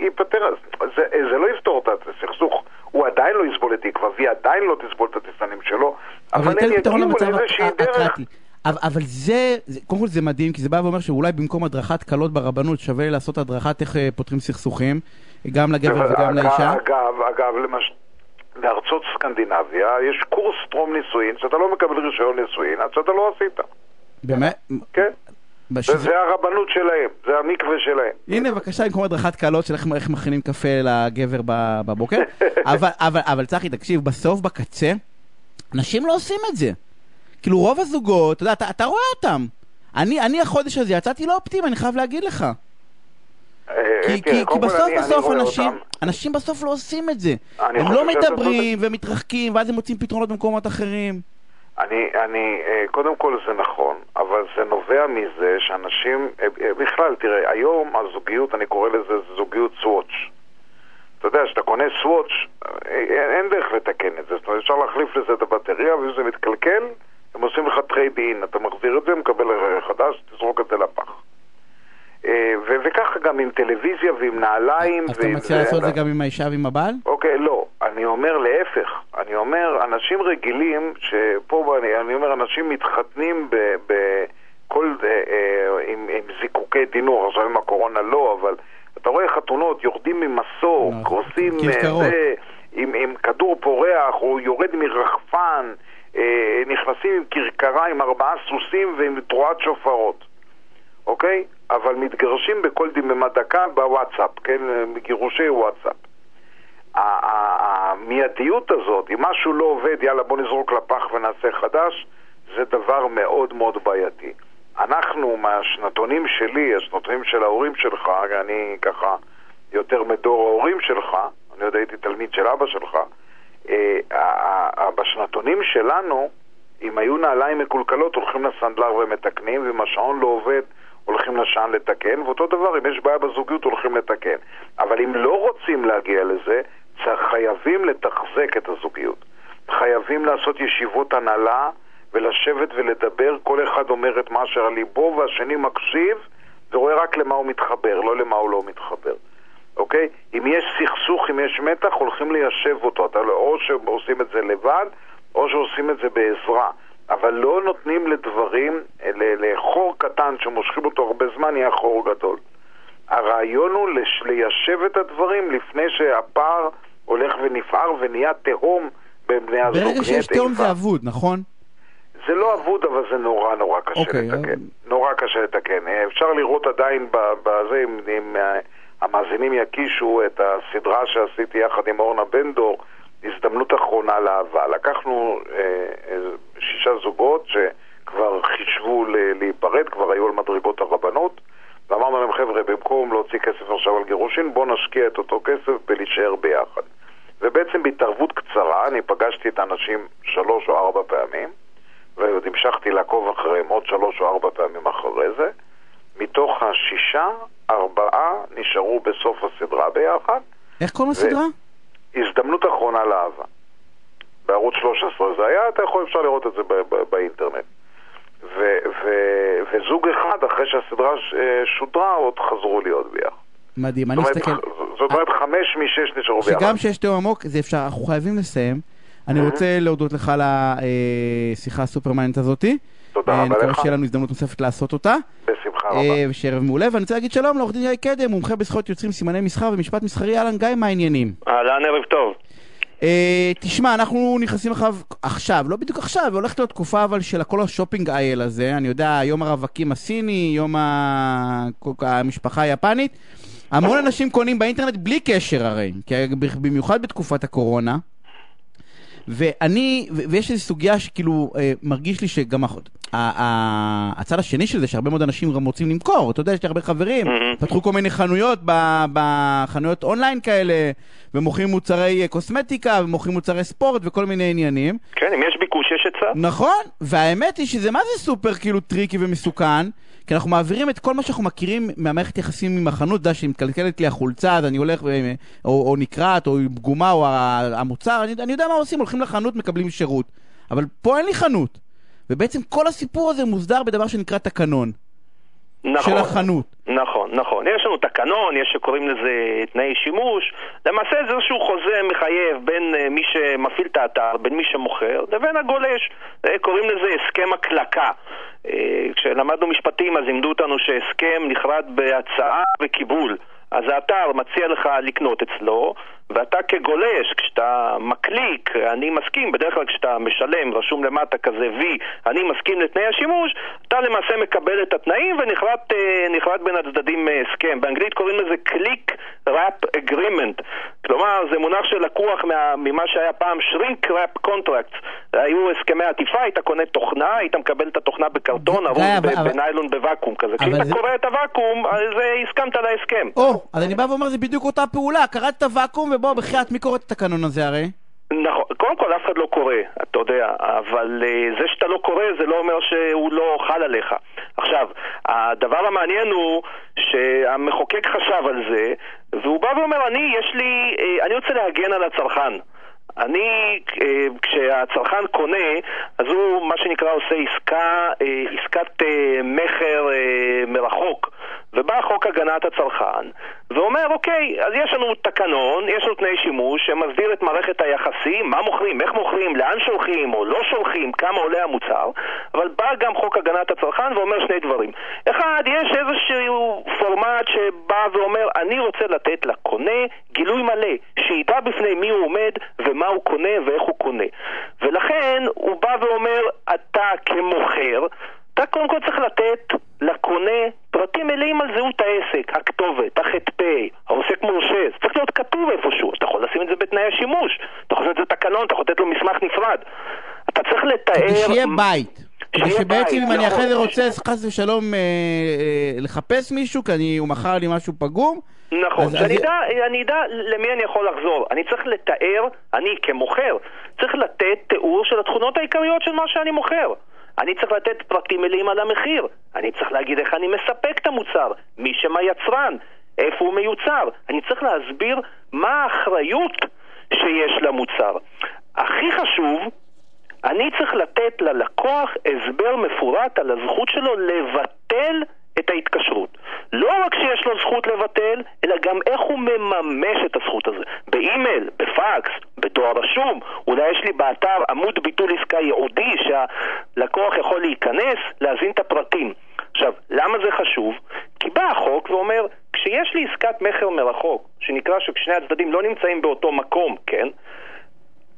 ייפטר זה, זה לא יפתור את הסכסוך. הוא עדיין לא יסבול את תקווה, והיא עדיין לא תסבול את הטיסנים שלו, אבל הם יגיעו לאיזושהי דרך... אבל, אבל זה, זה, קודם כל זה מדהים, כי זה בא ואומר שאולי במקום הדרכת קלות ברבנות שווה לעשות הדרכת איך אה, פותרים סכסוכים, גם לגבר וגם לאישה. אגב, אגב, למש... בארצות סקנדינביה יש קורס טרום נישואין שאתה לא מקבל רישיון נישואין עד שאתה לא עשית. באמת? כן. בשביל... זה הרבנות שלהם, זה המקווה שלהם. הנה, בבקשה, במקום הדרכת קלות של איך מכינים קפה לגבר בבוקר. אבל, אבל, אבל צחי, תקשיב, בסוף, בקצה, אנשים לא עושים את זה. כאילו רוב הזוגות, אתה יודע, אתה, אתה רואה אותם. אני, אני החודש הזה יצאתי לא אופטימי, אני חייב להגיד לך. אה, כי, כי, כי בסוף בסוף אנשים, אנשים בסוף לא עושים את זה. הם לא מדברים ומתרחקים, ואז הם מוצאים פתרונות במקומות אחרים. אני, אני, אה, קודם כל זה נכון, אבל זה נובע מזה שאנשים, אה, בכלל, תראה, היום הזוגיות, אני קורא לזה זוגיות סוואץ'. אתה יודע, כשאתה קונה Swatch, אין דרך לתקן את זה. זאת אומרת, אפשר להחליף לזה את הבטריה, ואם זה מתקלקל, הם עושים לך trade in, אתה מחזיר את זה, מקבל חדש, תזרוק את זה לפח. אה, וככה גם עם טלוויזיה ועם נעליים. אז אתה מציע לעשות את זה גם עם האישה ועם הבעל? אוקיי, לא. אני אומר להפך. אני אומר, אנשים רגילים, שפה אני אומר, אנשים מתחתנים בכל, אה, אה, עם זיקוקי דינור, עכשיו עם הקורונה לא, אבל אתה רואה חתונות, יורדים ממסוק, נכון. עושים זה, עם כדור פורח, או יורד מרחפן. אה, נכנסים עם כרכרה עם ארבעה סוסים ועם תרועת שופרות, אוקיי? אבל מתגרשים בכל דממה דקה בוואטסאפ, כן? גירושי וואטסאפ. המיידיות הזאת, אם משהו לא עובד, יאללה בוא נזרוק לפח ונעשה חדש, זה דבר מאוד מאוד בעייתי. אנחנו, מהשנתונים שלי, השנתונים של ההורים שלך, אני ככה יותר מדור ההורים שלך, אני עוד הייתי תלמיד של אבא שלך, אה, בשנתונים שלנו, אם היו נעליים מקולקלות, הולכים לסנדלר ומתקנים, ואם השעון לא עובד, הולכים לשען לתקן, ואותו דבר, אם יש בעיה בזוגיות, הולכים לתקן. אבל אם לא רוצים להגיע לזה, חייבים לתחזק את הזוגיות. חייבים לעשות ישיבות הנהלה ולשבת ולדבר, כל אחד אומר את מה שעל ליבו והשני מקשיב ורואה רק למה הוא מתחבר, לא למה הוא לא מתחבר. אוקיי? אם יש סכסוך, אם יש מתח, הולכים ליישב אותו. אתה לא, או שעושים את זה לבד, או שעושים את זה בעזרה. אבל לא נותנים לדברים, לחור קטן שמושכים אותו הרבה זמן, יהיה חור גדול. הרעיון הוא לש, ליישב את הדברים לפני שהפער הולך ונפער ונהיה תהום בין בני הזוג. ברגע שיש תהום זה אבוד, נכון? זה לא אבוד, אבל זה נורא נורא קשה okay, אוקיי, לתקן. Uh... נורא קשה לתקן. אפשר לראות עדיין בזה, עם, עם, המאזינים יקישו את הסדרה שעשיתי יחד עם אורנה בנדור, הזדמנות אחרונה לאהבה. לקחנו אה, אה, שישה זוגות שכבר חישבו להיפרד, כבר היו על מדרגות הרבנות, ואמרנו להם, חבר'ה, במקום להוציא כסף עכשיו על גירושין, בואו נשקיע את אותו כסף בלהישאר ביחד. ובעצם בהתערבות קצרה, אני פגשתי את האנשים שלוש או ארבע פעמים, ועוד המשכתי לעקוב אחריהם עוד שלוש או ארבע פעמים אחרי זה. מתוך השישה, ארבעה נשארו בסוף הסדרה ביחד. איך קוראים לסדרה? הזדמנות אחרונה לאהבה. בערוץ 13 זה היה, אתה יכול, אפשר לראות את זה באינטרנט. ו- ו- וזוג אחד, אחרי שהסדרה אה, שודרה, עוד חזרו להיות ביחד. מדהים, אני מסתכל... ח- זאת אומרת, חמש משש נשארו ביחד. שגם שיש תיאום עמוק, זה אפשר, אנחנו חייבים לסיים. אני רוצה להודות לך על השיחה הסופרמנט הזאתי. תודה אה, רבה אני מקווה לך. שיהיה לנו הזדמנות נוספת לעשות אותה. בשמחה אה, רבה. ושערב מעולה, ואני רוצה להגיד שלום לעורך דין גיא קדם, מומחה בזכויות יוצרים, סימני מסחר ומשפט מסחרי. אהלן גיא, מה העניינים? אהלן, ערב טוב. אה, תשמע, אנחנו נכנסים עכשיו, עכשיו, לא בדיוק עכשיו, הולכת להיות תקופה אבל של הכל השופינג אייל הזה, אני יודע, יום הרווקים הסיני, יום ה... המשפחה היפנית. המון אנשים קונים באינטרנט בלי קשר הרי, כי במיוחד בתקופת הקורונה. ואני, ויש איזו סוגיה שכאילו אה, מרגיש לי שגם ה- הצד השני של זה, שהרבה מאוד אנשים גם רוצים למכור, אתה יודע, יש לי הרבה חברים, מהמם. פתחו כל מיני חנויות, בחנויות אונליין כאלה, ומוכרים מוצרי אה, קוסמטיקה, ומוכרים מוצרי ספורט וכל מיני עניינים. כן, אם יש ביקוש, יש היצע. נכון, והאמת היא שזה מה זה סופר כאילו tricky ומסוכן, כי אנחנו מעבירים את כל מה שאנחנו מכירים מהמערכת יחסים עם החנות, אתה יודע, שמתקלקלת לי החולצה, אז אני הולך, אה, או, או נקרעת, או פגומה, או המוצר, אני, אני יודע מה עושים, הולכים לחנות, מקבלים שירות. אבל פה אין לי חנות. ובעצם כל הסיפור הזה מוסדר בדבר שנקרא תקנון נכון. של החנות. נכון, נכון. יש לנו תקנון, יש שקוראים לזה תנאי שימוש. למעשה זה איזשהו חוזה מחייב בין uh, מי שמפעיל את האתר, בין מי שמוכר, לבין הגולש. Uh, קוראים לזה הסכם הקלקה. Uh, כשלמדנו משפטים אז לימדו אותנו שהסכם נכרת בהצעה וקיבול. אז האתר מציע לך לקנות אצלו, ואתה כגולש, כשאתה מקליק, אני מסכים, בדרך כלל כשאתה משלם, רשום למטה כזה V, אני מסכים לתנאי השימוש, אתה למעשה מקבל את התנאים ונכרת אה, בין הצדדים אה, הסכם. באנגלית קוראים לזה Click Wrap Agreement. כלומר, זה מונח שלקוח מה, ממה שהיה פעם Shrink Wrap Contracts. היו הסכמי עטיפה, היית קונה תוכנה, היית מקבל את התוכנה בקרטון, ארוז בניילון בוואקום כזה. כשאתה זה- קורא את הוואקום, אז אה, הסכמת להסכם. או, אז אני בא ואומר, זה בדיוק אותה פעולה, קראת את הוואקום, ובוא, בחייאת, מי קורא את התקנון הזה הרי? נכון, קודם כל אף אחד לא קורא, אתה יודע, אבל uh, זה שאתה לא קורא זה לא אומר שהוא לא חל עליך. עכשיו, הדבר המעניין הוא שהמחוקק חשב על זה, והוא בא ואומר, אני, יש לי, uh, אני רוצה להגן על הצרכן. אני, אה, כשהצרכן קונה, אז הוא מה שנקרא עושה עסקה, אה, עסקת אה, מכר אה, מרחוק. ובא חוק הגנת הצרכן ואומר, אוקיי, אז יש לנו תקנון, יש לנו תנאי שימוש שמסדיר את מערכת היחסים, מה מוכרים, איך מוכרים, לאן שולחים או לא שולחים, כמה עולה המוצר, אבל בא גם חוק הגנת הצרכן ואומר שני דברים. אחד, יש איזשהו פורמט שבא ואומר, אני רוצה לתת לקונה גילוי מלא, שידע בפני מי הוא עומד ומה הוא קונה ואיך הוא קונה. ולכן הוא בא ואומר, אתה כמוכר, אתה קודם כל צריך לתת לקונה פרטים מלאים על זהות העסק, הכתובת, הח"פ, העוסק מורשה, זה צריך להיות כתוב איפשהו, אתה יכול לשים את זה בתנאי השימוש, אתה יכול לעשות את זה תקנון, אתה יכול לתת לו מסמך נפרד. אתה צריך לתאר... שיהיה בית. שבעצם אם אני נכון. אחרי זה רוצה חס ושלום אה, אה, לחפש מישהו, כי הוא מכר לי משהו פגום, נכון, אז- שאני אדע, אני אדע למי אני יכול לחזור. אני צריך לתאר, אני כמוכר, צריך לתת תיאור של התכונות העיקריות של מה שאני מוכר. אני צריך לתת פרטים מלאים על המחיר. אני צריך להגיד איך אני מספק את המוצר, מי שמה יצרן, איפה הוא מיוצר. אני צריך להסביר מה האחריות שיש למוצר. הכי חשוב, אני צריך לתת ללקוח הסבר מפורט על הזכות שלו לבטל את ההתקשרות. לא רק שיש לו זכות לבטל, אלא גם איך הוא מממש את הזכות הזו. באימייל, בפקס, בדואר רשום, אולי יש לי באתר עמוד ביטול עסקה ייעודי שהלקוח יכול להיכנס, להזין את הפרטים. עכשיו, למה זה חשוב? כי בא החוק ואומר, כשיש לי עסקת מכר מרחוק, שנקרא ששני הצדדים לא נמצאים באותו מקום, כן?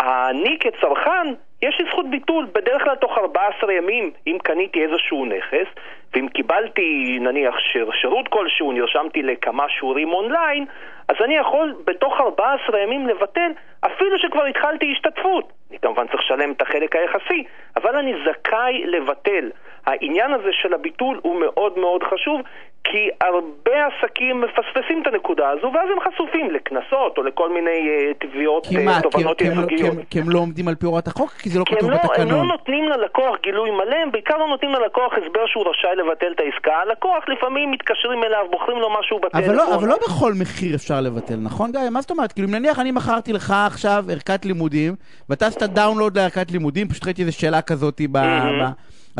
אני כצרכן, יש לי זכות ביטול, בדרך כלל תוך 14 ימים, אם קניתי איזשהו נכס, ואם קיבלתי נניח שיר, שירות כלשהו, נרשמתי לכמה שיעורים אונליין, אז אני יכול בתוך 14 ימים לבטל, אפילו שכבר התחלתי השתתפות. אני כמובן צריך לשלם את החלק היחסי, אבל אני זכאי לבטל. העניין הזה של הביטול הוא מאוד מאוד חשוב, כי הרבה עסקים מפספסים את הנקודה הזו, ואז הם חשופים לקנסות או לכל מיני uh, תביעות, כי uh, תובנות כי, לא- ייצוגיות. כי, הם, כי לא עומדים על פי הוראת החוק? כי זה לא כי כתוב לא, בתקנון. הם לא נותנים ללקוח גילוי מלא, הם בעיקר לא נותנים ללקוח הסבר שהוא רשאי לבטל את העסקה. הלקוח לפעמים מתקשרים אליו, בוחרים לו משהו בטלפון. אבל לא, אבל לא בכל מחיר אפשר לבטל, נכון גיא? מה זאת אומרת? כאילו, נניח אני מכרתי לך עכשיו ערכת לימודים, ואתה עשית דאונלוד לערכת לימודים, פשוט ראיתי איזה שאלה כזאת ב...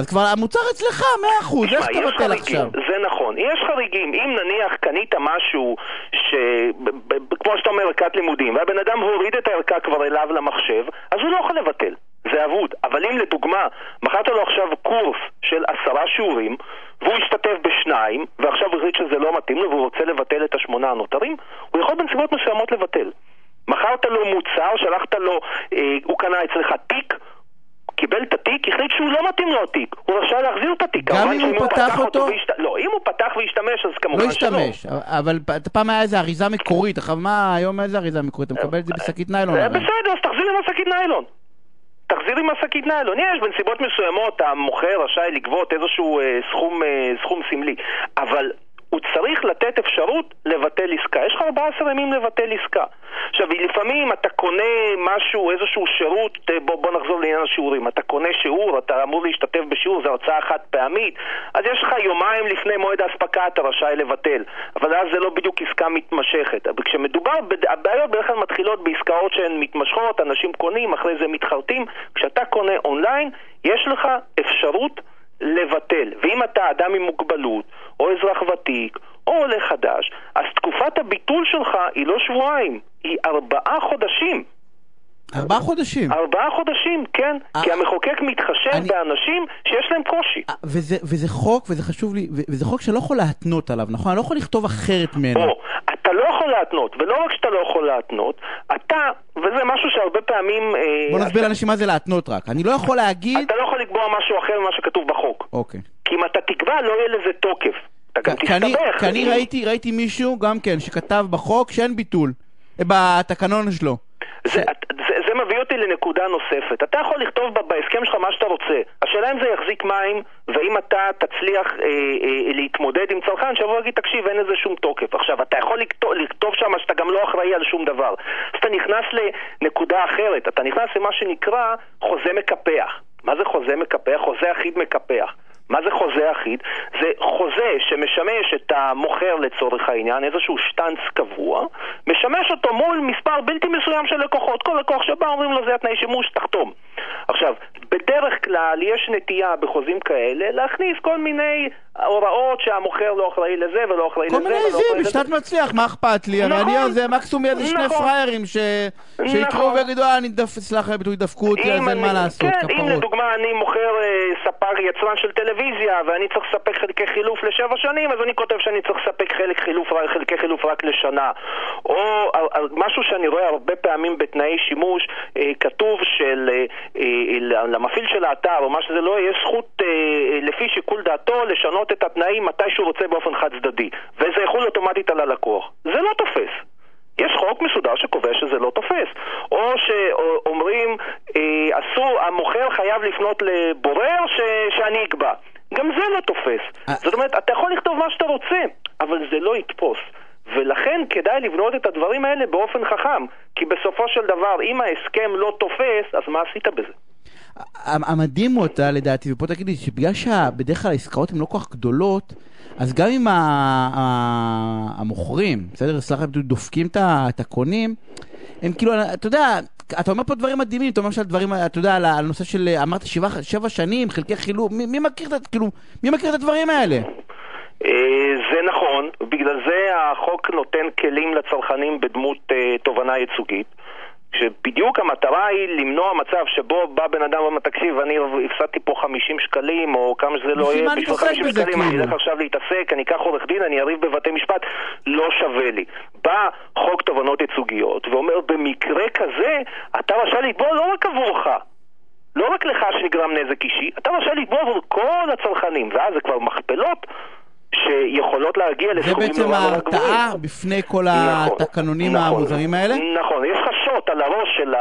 אז כבר המוצר אצלך, מאה אחוז, איך תשמע, יש תבטל חריגים, עכשיו? זה נכון. יש חריגים. אם נניח קנית משהו ש... כמו שאתה אומר, ערכת לימודים, והבן אדם הוריד את הערכה כבר אליו למחשב, אז הוא לא יכול לבטל. זה אבוד. אבל אם לדוגמה, מכרת לו עכשיו קורס של עשרה שיעורים, והוא השתתף בשניים, ועכשיו הוא החליט שזה לא מתאים לו והוא רוצה לבטל את השמונה הנותרים, הוא יכול בנסיבות מסוימות לבטל. מכרת לו מוצר, שלחת לו, אה, הוא קנה אצלך תיק, קיבל את התיק, החליט שהוא לא מתאים לו התיק, הוא רשאי להחזיר את התיק. גם אם הוא שאם פתח אותו? והשת... לא, אם הוא פתח והשתמש, אז כמובן לא שלא. השתמש, אבל פעם היה איזה אריזה מקורית, עכשיו מה, היום איזה אריזה מקורית? אתה מקבל את זה בשקית ניילון זה. בסדר, אז תחזיר עם השקית ניילון. תחזיר עם השקית ניילון. יש בנסיבות מסוימות המוכר רשאי לגבות איזשהו אה, סכום, אה, סכום סמלי, אבל הוא צריך לתת אפשרות לבטל עסקה. יש לך 14 ימים לבטל עסקה. עכשיו, לפעמים אתה קונה משהו, איזשהו שירות, אה, בוא, בוא נחזור לעניין השיעורים. אתה קונה שיעור, אתה אמור להשתתף בשיעור, זו הרצאה חד פעמית, אז יש לך יומיים לפני מועד האספקה אתה רשאי לבטל. אבל אז זה לא בדיוק עסקה מתמשכת. אבל כשמדובר, הבעיות בדרך כלל מתחילות בעסקאות שהן מתמשכות, אנשים קונים, אחרי זה מתחרטים. כשאתה קונה אונליין, יש לך אפשרות לבטל. ואם אתה אדם עם מוגבלות, או אזרח ותיק, או עולה חדש, אז תקופת הביטול שלך היא לא שבועיים, היא ארבעה חודשים. ארבעה חודשים. ארבעה חודשים, כן. אה, כי המחוקק מתחשב אני- באנשים שיש להם קושי. אה, וזה, וזה חוק, וזה חשוב לי, וזה חוק שלא יכול להתנות עליו, נכון? אני לא יכול לכתוב אחרת ממנו. בוא, אתה לא יכול להתנות, ולא רק שאתה לא יכול להתנות, אתה, וזה משהו שהרבה פעמים... אה, בוא נסביר אתה- לאנשים מה זה להתנות רק. אני לא יכול להגיד... אתה לא יכול לקבוע משהו אחר ממה שכתוב בחוק. אוקיי. כי אם אתה תקבע, לא יהיה לזה תוקף. אתה גם תסתבך. כי אני ראיתי, ראיתי מישהו גם כן שכתב בחוק שאין ביטול. אה, בתקנון שלו. זה, זה, זה מביא אותי לנקודה נוספת. אתה יכול לכתוב בהסכם שלך מה שאתה רוצה. השאלה אם זה יחזיק מים, ואם אתה תצליח אה, אה, להתמודד עם צרכן שיבוא ויגיד, תקשיב, אין לזה שום תוקף. עכשיו, אתה יכול לכתוב, לכתוב שם שאתה גם לא אחראי על שום דבר. אז אתה נכנס לנקודה אחרת. אתה נכנס למה שנקרא חוזה מקפח. מה זה חוזה מקפח? חוזה אחיד מקפח. מה זה חוזה אחיד? זה חוזה שמשמש את המוכר לצורך העניין, איזשהו שטנץ קבוע, משמש אותו מול מספר בלתי מסוים של לקוחות. כל לקוח שבא אומרים לו זה התנאי שימוש, תחתום. עכשיו, בדרך כלל יש נטייה בחוזים כאלה להכניס כל מיני הוראות שהמוכר לא אחראי לזה ולא אחראי כל לזה מיני ולא עזים. בשנת מצליח, מה אכפת לי? הרי נכון. אני על זה מקסימום איזה שני נכון. פראיירים ש- שיקראו נכון. ויגידו, אה, אני סלח לי, ביטוי דפקו אותי, אז אין מה לעשות, כן, אם כפרות. לדוגמה אני מוכר ספק יצרן של טלוויזיה ואני צריך לספק חלקי חילוף לשבע שנים, אז אני כותב שאני צריך לספק חלק חילוף, חלקי חילוף רק לשנה. או משהו שאני רואה הרבה פעמים בתנאי שימוש, אה, כתוב של אה, אה, למפעיל של האתר, או מה שזה לא יהיה, יש זכות לפי שיקול דעתו לשנות את התנאים מתי שהוא רוצה באופן חד צדדי. וזה יחול אוטומטית על הלקוח. זה לא תופס. יש חוק מסודר שקובע שזה לא תופס. או שאומרים, אה, אסור, המוכר חייב לפנות לבורר ש, שאני אקבע. גם זה לא תופס. אה. זאת אומרת, אתה יכול לכתוב מה שאתה רוצה, אבל זה לא יתפוס. ולכן כדאי לבנות את הדברים האלה באופן חכם. כי בסופו של דבר, אם ההסכם לא תופס, אז מה עשית בזה? המדהים הוא אותה לדעתי, ופה תגידי שבגלל שבדרך כלל העסקאות הן לא כל כך גדולות, אז גם אם המוכרים, בסדר, סליחה, דופקים את הקונים, הם כאילו, אתה יודע, אתה אומר פה דברים מדהימים, אתה אומר שעל דברים, אתה יודע, על הנושא של, אמרת שבע, שבע שנים, חלקי חילוף, מי, מי מכיר את, כאילו, מי מכיר את הדברים האלה? אה, זה נכון, בגלל זה החוק נותן כלים לצרכנים בדמות אה, תובענה ייצוגית. שבדיוק המטרה היא למנוע מצב שבו בא בן אדם ואומר, תקשיב, אני הפסדתי פה 50 שקלים, או כמה שזה לא בשביל יהיה, מתעסק בזה, שקלים, אני כאילו? אלך עכשיו להתעסק, אני אקח עורך דין, אני אריב בבתי משפט, לא שווה לי. בא חוק תובענות ייצוגיות ואומר, במקרה כזה, אתה רשאי לתבוע לא רק עבורך, לא רק לך שנגרם נזק אישי, אתה רשאי לתבוע עבור כל הצרכנים, ואז זה כבר מכפלות שיכולות להגיע זה לסכומים בעצם נורא נורא גבוהים. ההרתעה בפני כל נכון, התקנונים נכון, המוזרים האלה? נכון, יש שוט על הראש של, ה...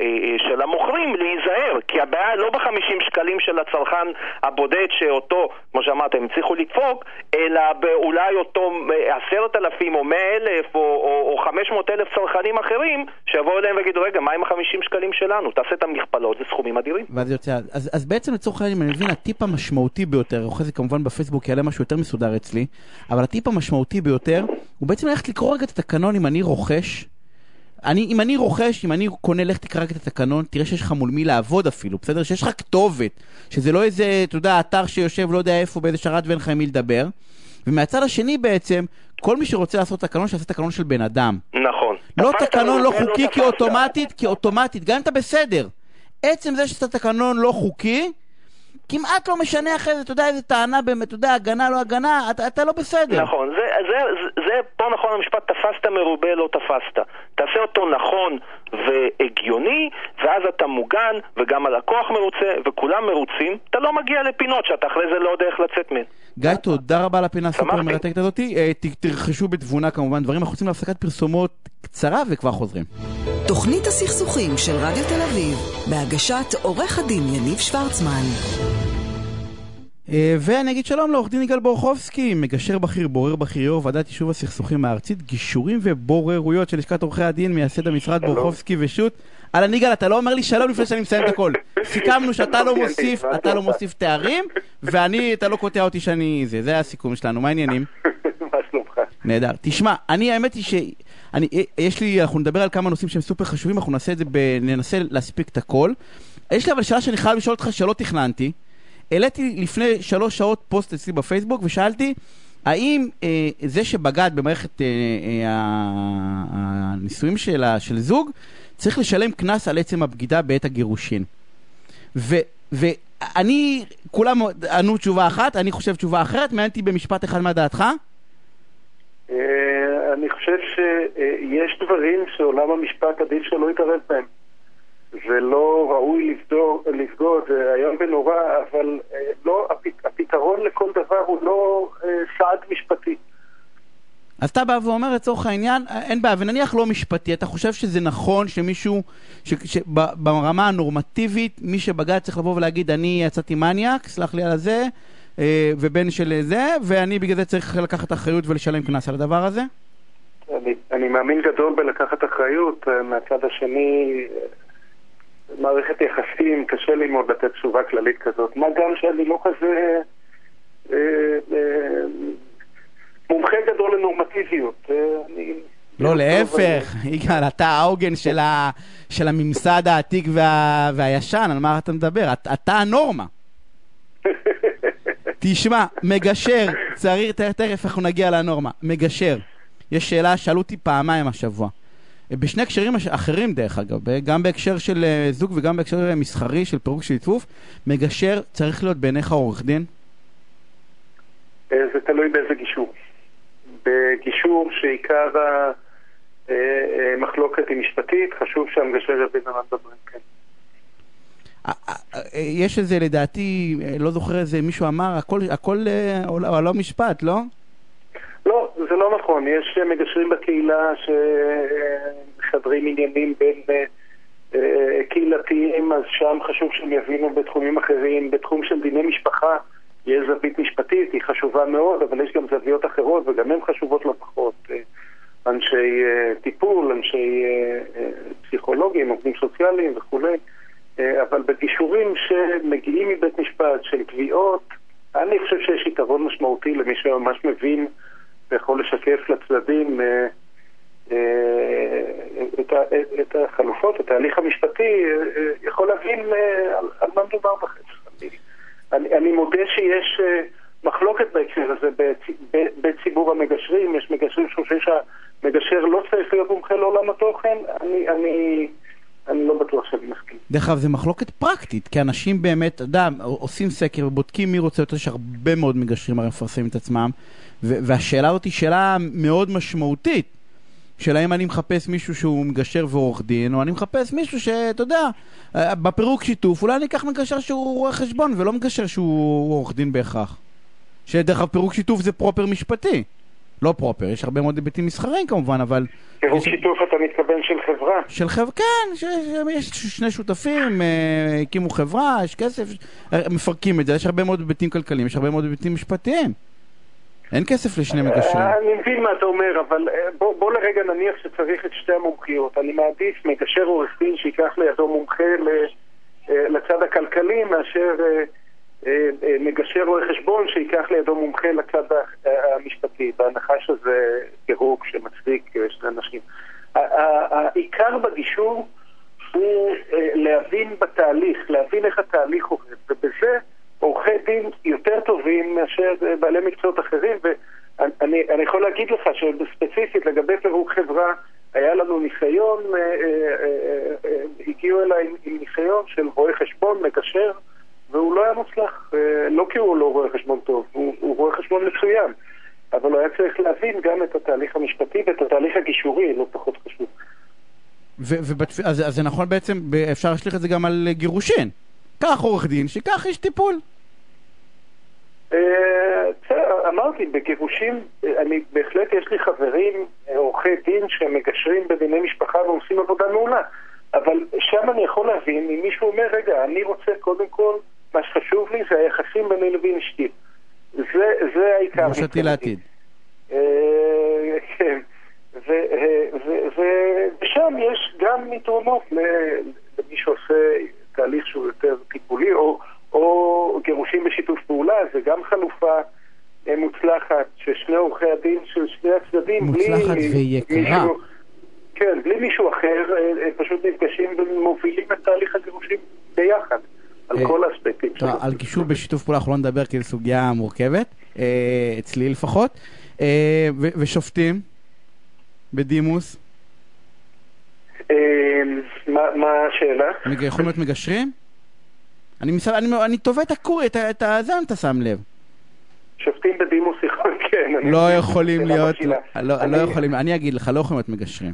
אה, אה, של המוכרים להיזהר, כי הבעיה לא ב-50 שקלים של הצרכן הבודד שאותו, כמו שאמרת, הם הצליחו לדפוק, אלא באולי אותו אה, עשרת אלפים או מאה אלף או חמש מאות אלף צרכנים אחרים שיבואו אליהם ויגידו, רגע, מה עם החמישים שקלים שלנו? תעשה את המכפלות, זה סכומים אדירים. אז, אז בעצם לצורך העניין, אני מבין, הטיפ המשמעותי ביותר, אחרי זה כמובן בפייסבוק יעלה משהו יותר מסודר אצלי, אבל הטיפ המשמעותי ביותר, הוא בעצם ללכת לקרוא רגע את התקנון אם אני רוכש. אני, אם אני רוכש, אם אני קונה, לך תקרא רק את התקנון, תראה שיש לך מול מי לעבוד אפילו, בסדר? שיש לך כתובת, שזה לא איזה, אתה יודע, אתר שיושב לא יודע איפה באיזה שרת ואין לך עם מי לדבר. ומהצד השני בעצם, כל מי שרוצה לעשות תקנון, שיעשה תקנון של בן אדם. נכון. לא תקנון לא חוקי תפסת. כי אוטומטית, כי אוטומטית, גם אם אתה בסדר. עצם זה שאתה תקנון לא חוקי, כמעט לא משנה אחרי זה, אתה יודע איזה טענה באמת, אתה יודע, הגנה לא הגנה, אתה, אתה לא בסדר. נכון, זה, זה, זה, זה פה נכון המשפט, תפסת מרובה לא תפסת. תעשה אותו נכון והגיוני, ואז אתה מוגן, וגם הלקוח מרוצה, וכולם מרוצים, אתה לא מגיע לפינות שאתה אחרי זה לא יודע איך לצאת מהן. גיא, תודה רבה על הפינה הסופר שמחתי. מרתקת הזאתי. אה, ת- תרכשו בתבונה כמובן דברים, אנחנו יוצאים להפסקת פרסומות קצרה וכבר חוזרים. תוכנית הסכסוכים של רדיו תל אביב, בהגשת עורך הדין יניב שוורצמן. אה, ואני אגיד שלום לעורך דין יגאל בורחובסקי, מגשר בכיר, בורר בכיר, יו"ר ועדת יישוב הסכסוכים הארצית, גישורים ובוררויות של לשכת עורכי הדין, מייסד המשרד. בורחובסקי ושות'. אהלן יגאל, אתה לא אומר לי שלום לפני שאני מסיים את הכל. סיכמנו שאתה לא יניב, מוסיף, אתה לא? מוסיף תארים, ואני, אתה לא קוטע אותי שאני... זה, זה הסיכום שלנו, מה העניינים? מה שלומך? נהדר. תשמע, אני, האמת היא ש... אני, יש לי, אנחנו נדבר על כמה נושאים שהם סופר חשובים, אנחנו נעשה את זה, ב, ננסה להספיק את הכל. יש לי אבל שאלה שאני חייב לשאול אותך שלא תכננתי. העליתי לפני שלוש שעות פוסט אצלי בפייסבוק ושאלתי, האם אה, זה שבגד במערכת אה, אה, הנישואים של, של זוג, צריך לשלם קנס על עצם הבגידה בעת הגירושין. ו... ואני, כולם ענו תשובה אחת, אני חושב תשובה אחרת, מעניין אותי במשפט אחד מה דעתך? אה, אני חושב שיש דברים שעולם המשפט עדיף שלא יתערב בהם. ולא ראוי לבדור- לבגוד, זה איום ונורא, אבל אה, לא, הפ- הפתרון לכל דבר הוא לא אה, סעד משפטי. אז אתה בא ואומר לצורך העניין, אין בעיה, ונניח לא משפטי, אתה חושב שזה נכון שמישהו, ברמה הנורמטיבית, מי שבגד צריך לבוא ולהגיד, אני יצאתי מניאק, סלח לי על הזה, אה, ובן של זה, ואני בגלל זה צריך לקחת אחריות ולשלם קנס על הדבר הזה? אני, אני מאמין גדול בלקחת אחריות, אה, מהצד השני, אה, מערכת יחסים, קשה לי מאוד לתת תשובה כללית כזאת. מה גם שאני לא כזה אה, אה, מומחה גדול לנורמטיביות. אה, אני... לא, להפך, יגאל, אתה העוגן של, ה, של הממסד העתיק וה, והישן, על מה אתה מדבר? אתה, אתה הנורמה. תשמע, מגשר, צריך, תכף אנחנו נגיע לנורמה, מגשר. יש שאלה, שאלו אותי פעמיים השבוע. בשני הקשרים אחרים דרך אגב, גם בהקשר של אה, זוג וגם בהקשר אה, מסחרי של פירוק של עיצוב, מגשר צריך להיות בעיניך עורך דין? אה, זה תלוי באיזה גישור. בגישור שעיקר המחלוקת היא משפטית, חשוב שהמגשר יבין על מה מדברים, כן. אה, אה, אה, יש איזה, לדעתי, אה, לא זוכר איזה, מישהו אמר, הכל, הכל אה, עולם משפט, לא? לא, זה לא נכון. יש אה, מגשרים בקהילה שמחדרים עניינים בין אה, אה, קהילתיים, אז שם חשוב שהם יבינו בתחומים אחרים. בתחום של דיני משפחה יש זווית משפטית, היא חשובה מאוד, אבל יש גם זוויות אחרות, וגם הן חשובות לא פחות. אה, אנשי אה, טיפול, אנשי אה, פסיכולוגים, עובדים סוציאליים וכולי. אבל בגישורים שמגיעים מבית משפט של תביעות, אני חושב שיש יתרון משמעותי למי שממש מבין ויכול לשקף לצדדים את, החלופות, את ההליך המשפטי, יכול להבין על, מה מדובר בחץ. אני, אני, מודה שיש אה, מחלוקת בהקשר הזה בציבור המגשרים, יש מגשרים שחושבים שהמגשר לא צריך להיות מומחה לעולם התוכן, אני, אני, אני לא בטוח שאני מסכים. דרך אגב, זו מחלוקת פרקטית, כי אנשים באמת, יודע, עושים סקר ובודקים מי רוצה יותר, יש הרבה מאוד מגשרים הרי מפרסמים את עצמם, והשאלה הזאת היא שאלה מאוד משמעותית. של האם אני מחפש מישהו שהוא מגשר ועורך דין, או אני מחפש מישהו שאתה יודע, אה, בפירוק שיתוף, אולי אני אקח מגשר שהוא רואה חשבון, ולא מגשר שהוא עורך דין בהכרח. שדרך אגב פירוק שיתוף זה פרופר משפטי. לא פרופר, יש הרבה מאוד היבטים מסחריים כמובן, אבל... פירוק יש- שיתוף אתה מתכוון של חברה. של חברה, כן, ש- ש- יש שני שותפים, אה, הקימו חברה, יש כסף, אה, מפרקים את זה, יש הרבה מאוד היבטים כלכליים, יש הרבה מאוד היבטים משפטיים. אין כסף לשני מגשרים. אה, אני מבין מה אתה אומר, אבל אה, בוא, בוא לרגע נניח שצריך את שתי המומחיות. אני מעדיף מגשר עורך דין שייקח לידו מומחה אה, לצד הכלכלי מאשר מגשר רואה חשבון שייקח לידו מומחה לצד המשפטי, בהנחה שזה פירוק שמצדיק שני אנשים. העיקר בגישור הוא להבין בתהליך, להבין איך התהליך עובד, ובזה עורכי דין יותר טובים מאשר בעלי מקצועות אחרים, ואני אני יכול להגיד לך שספציפית לגבי פירוק חברה, היה לנו ניסיון, אה, אה, אה, אה, הגיעו אליי עם, עם ניסיון של רואה חשבון, מגשר, והוא לא היה מוצלח, אה, לא כי הוא לא רואה חשבון טוב, הוא, הוא רואה חשבון מצוין, אבל היה צריך להבין גם את התהליך המשפטי ואת התהליך הגישורי, לא פחות חשוב. ו- ובתפ- אז אז זה נכון בעצם, אפשר להשליך את זה גם על אה, גירושין. קח עורך דין, שיקח איש טיפול. אה, בסדר, אמרתי, בגירושים, אה, אני בהחלט יש לי חברים, אה, עורכי דין, שמגשרים בדיני משפחה ועושים עבודה מעולה. אבל שם אני יכול להבין, אם מישהו אומר, רגע, אני רוצה קודם כל, מה שחשוב לי זה היחסים ביני לבין אשתי. זה, זה העיקר. ראשתי מבחינתי. לעתיד. כן. ושם יש גם יתרונות למי שעושה תהליך שהוא יותר טיפולי, או, או גירושים בשיתוף פעולה, זה גם חלופה אה, מוצלחת, ששני עורכי הדין של שני הצדדים, מוצלחת ויקרה. מישהו- כן, בלי מישהו אחר, אה, אה, פשוט נפגשים ומובילים את תהליך הגירושים ביחד, על כל האספקטים שלו. על גישור בשיתוף פעולה אנחנו לא נדבר כי זו סוגיה מורכבת, אצלי לפחות. ושופטים בדימוס, מה השאלה? יכולים להיות מגשרים? אני תובע את הקור, את ה- את הזה אם אתה שם לב. שופטים בדימוס יכולים, כן. לא יכולים להיות. לא לא יכולים, אני אגיד לך, לא יכולים להיות מגשרים.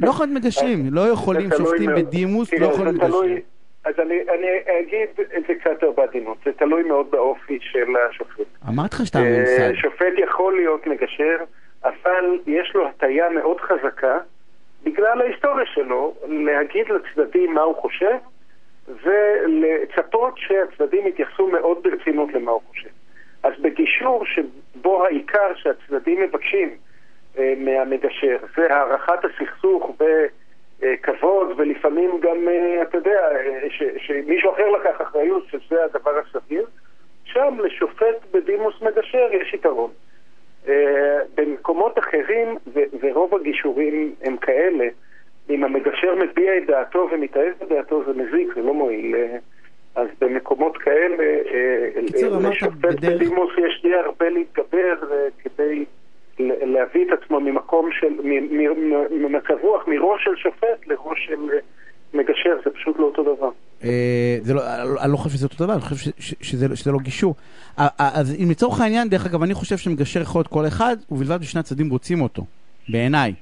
לא יכולים להיות מגשרים, לא יכולים שופטים. בדימוס, לא יכולים להיות מגשרים. אז אני, אני אגיד את זה קצת יותר בעדינות, זה תלוי מאוד באופי של השופט. אמרתי לך שאתה אה, ממסד. שופט יכול להיות מגשר, אבל יש לו הטיה מאוד חזקה, בגלל ההיסטוריה שלו, להגיד לצדדים מה הוא חושב, ולצפות שהצדדים יתייחסו מאוד ברצינות למה הוא חושב. אז בגישור שבו העיקר שהצדדים מבקשים אה, מהמגשר זה הערכת הסכסוך בכבוד, ולפעמים גם, אה, אתה יודע, אה, ש, שמישהו אחר לקח אחריות, שזה הדבר הסביר, שם לשופט בדימוס מגשר יש יתרון. אה, במקומות אחרים, ורוב הגישורים הם כאלה, אם המגשר מביע את דעתו ומתאהב בדעתו זה מזיק, זה לא מועיל. אה, אז במקומות כאלה, אה, לשופט בדימוס יש די הרבה להתגבר כדי להביא את עצמו ממקום של, ממצב רוח, מראש של שופט לראש של מגשר, זה פשוט לא אותו דבר. אה, זה לא, אני לא חושב שזה אותו דבר, אני חושב שזה לא גישור. אה, אה, אז אם לצורך העניין, דרך אגב, אני חושב שמגשר יכול להיות כל אחד, ובלבד ששני הצדדים רוצים אותו, בעיניי.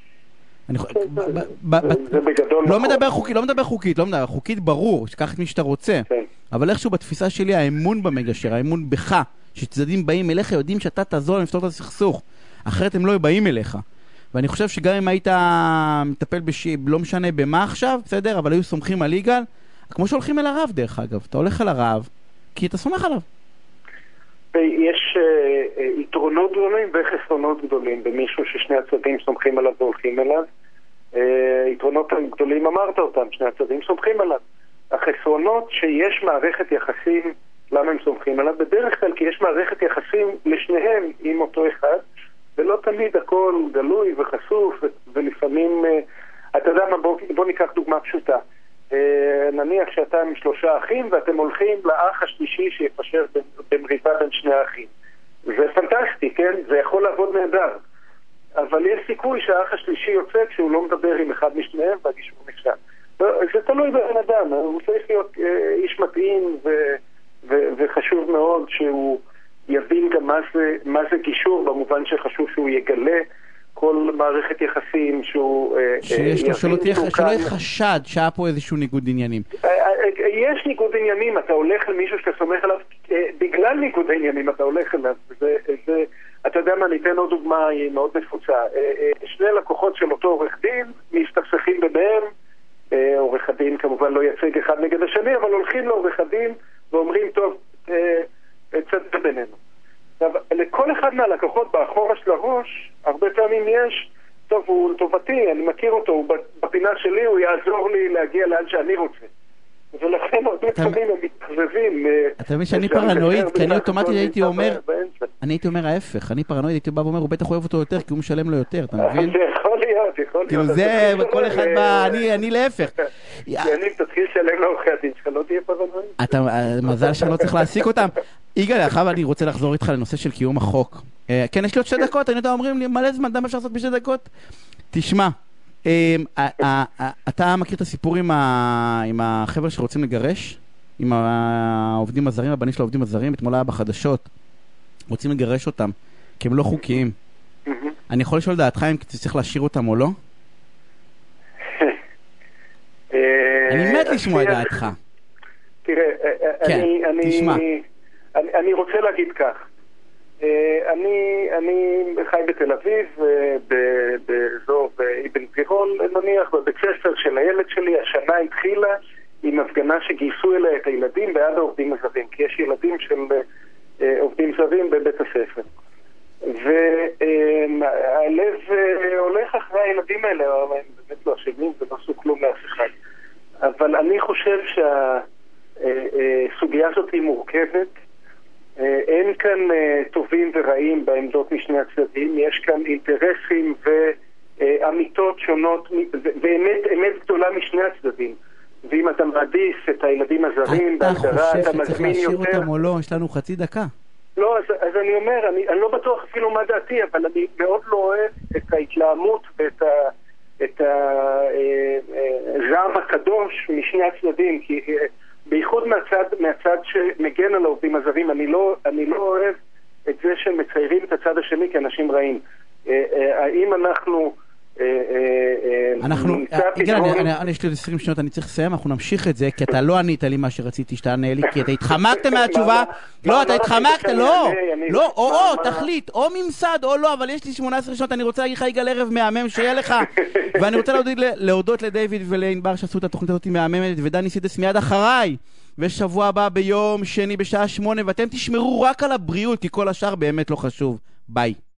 אני חו- ב- ב- ב- זה- זה בגדול לא נכון. מדבר חוקית, לא מדבר חוקית, לא מדבר, חוקית ברור, שתיקח את מי שאתה רוצה. כן. אבל איכשהו בתפיסה שלי, האמון במגשר, האמון בך, שצדדים באים אליך, יודעים שאתה תעזור להם לפתור את הסכסוך. אחרת הם לא באים אליך. ואני חושב שגם אם היית מטפל בש... לא משנה במה עכשיו, בסדר? אבל היו סומכים על יגאל, כמו שהולכים אל הרב דרך אגב. אתה הולך אל הרב, כי אתה סומך עליו. יש אה, אה, יתרונות גדולים וחסרונות גדולים במישהו ששני הצדדים סומכים עליו והולכים אליו. אה, יתרונות גדולים אמרת אותם, שני הצדדים סומכים עליו. החסרונות שיש מערכת יחסים, למה הם סומכים עליו? בדרך כלל כי יש מערכת יחסים לשניהם עם אותו אחד, ולא תמיד הכל גלוי וחשוף, ולפעמים, אה, אתה יודע מה, בוא, בוא ניקח דוגמה פשוטה. אה, נניח שאתה עם שלושה אחים ואתם הולכים לאח השלישי שיפשר במריבה בין שני האחים. זה פנטסטי, כן? זה יכול לעבוד נהדר. אבל יש סיכוי שהאח השלישי יוצא כשהוא לא מדבר עם אחד משניהם והגישור נכשל. לא, זה תלוי בבן אדם, הוא צריך להיות אה, איש מתאים ו- ו- וחשוב מאוד שהוא יבין גם מה זה, מה זה גישור, במובן שחשוב שהוא יגלה כל מערכת יחסים, שהוא... אה, שיש לו, אה, שלא תהיה, יהיה חשד שהיה פה איזשהו ניגוד עניינים. אה, יש ניגוד עניינים, אתה הולך למישהו שאתה סומך עליו, בגלל ניגוד העניינים אתה הולך אליו. זה, זה, אתה יודע מה, אני אתן עוד דוגמה, היא מאוד נפוצה. שני לקוחות של אותו עורך דין מסתכסכים ביניהם, עורך הדין כמובן לא ייצג אחד נגד השני, אבל הולכים לעורך הדין ואומרים, טוב, צדק בינינו. עכשיו, לכל אחד מהלקוחות באחורה של הראש, הרבה פעמים יש, טוב, הוא לטובתי, אני מכיר אותו, הוא בפינה שלי, הוא יעזור לי להגיע לאן שאני רוצה. ולכן הרבה פעמים הם מתחזבים. אה, אתה מבין שאני פרנואיד, כי אני אוטומטית הייתי אומר, אני הייתי אומר ההפך, אני פרנואיד, הייתי בא ואומר, הוא בטח אוהב אותו יותר, כי הוא משלם לו יותר, אתה מבין? זה יכול להיות, יכול להיות. כאילו זה, כל אחד בא, אני להפך. אני, תתחיל לשלם לעורכי הדין שלך, לא תהיה פרנואיד. אתה, מזל שאני לא צריך להעסיק אותם. יגאל, עכשיו אני רוצה לחזור איתך לנושא של קיום החוק. אה, כן, יש לי עוד שתי דקות, אני יודע, אומרים לי, מלא זמן, למה אפשר לעשות בשתי דקות? תשמע, אמ, אתה מכיר את הסיפור עם החבר'ה שרוצים לגרש? עם העובדים הזרים, הבנים של העובדים הזרים? אתמול היה בחדשות. רוצים לגרש אותם, כי הם לא חוקיים. אני יכול לשאול דעתך אם צריך להשאיר אותם או לא? אני מת לשמוע את דעתך. תראה, כן, אני רוצה להגיד כך. אה, אני, אני חי בתל אביב, אה, באזור אבן גבירול, נניח, בבית ספר של הילד שלי, השנה התחילה עם הפגנה שגייסו אליה את הילדים בעד העובדים הזרים, כי יש ילדים של אה, עובדים זרים בבית הספר. והלב הולך אחרי הילדים האלה, הם באמת לא אשמים ולא עשו כלום לאף אחד. אבל אני חושב שהסוגיה הזאת היא מורכבת. אה, אין כאן אה, טובים ורעים בעמדות משני הצדדים, יש כאן אינטרסים ואמיתות שונות, ואמת אמת גדולה משני הצדדים. ואם אתה מעדיף את הילדים בהגדרה, אתה מזמין יותר... שצריך להשאיר אותם או לא? יש לנו חצי דקה. לא, אז, אז אני אומר, אני, אני לא בטוח אפילו מה דעתי, אבל אני מאוד לא אוהב את ההתלהמות ואת ה... את הזעם אה, הקדוש משני הצדדים, כי בייחוד מהצד, מהצד שמגן על העובדים הזרים. אני לא, אני לא אוהב את זה שמציירים את הצד השני כאנשים רעים. אה, אה, האם אנחנו... אה, אנחנו, יגאל, יש לי עוד 20 שניות, אני צריך לסיים, אנחנו נמשיך את זה, כי אתה לא ענית לי מה שרציתי שתענה לי, כי אתה התחמקת מהתשובה, לא, אתה התחמקת, לא, לא, או, או, תחליט, או ממסד או לא, אבל יש לי 18 שניות, אני רוצה להגיד לך, יגאל ערב מהמם, שיהיה לך, ואני רוצה להודות לדיוויד ולענבר שעשו את התוכנית הזאת מהממת, ודני סידס מיד אחריי. ושבוע הבא ביום שני בשעה שמונה, ואתם תשמרו רק על הבריאות, כי כל השאר באמת לא חשוב. ביי.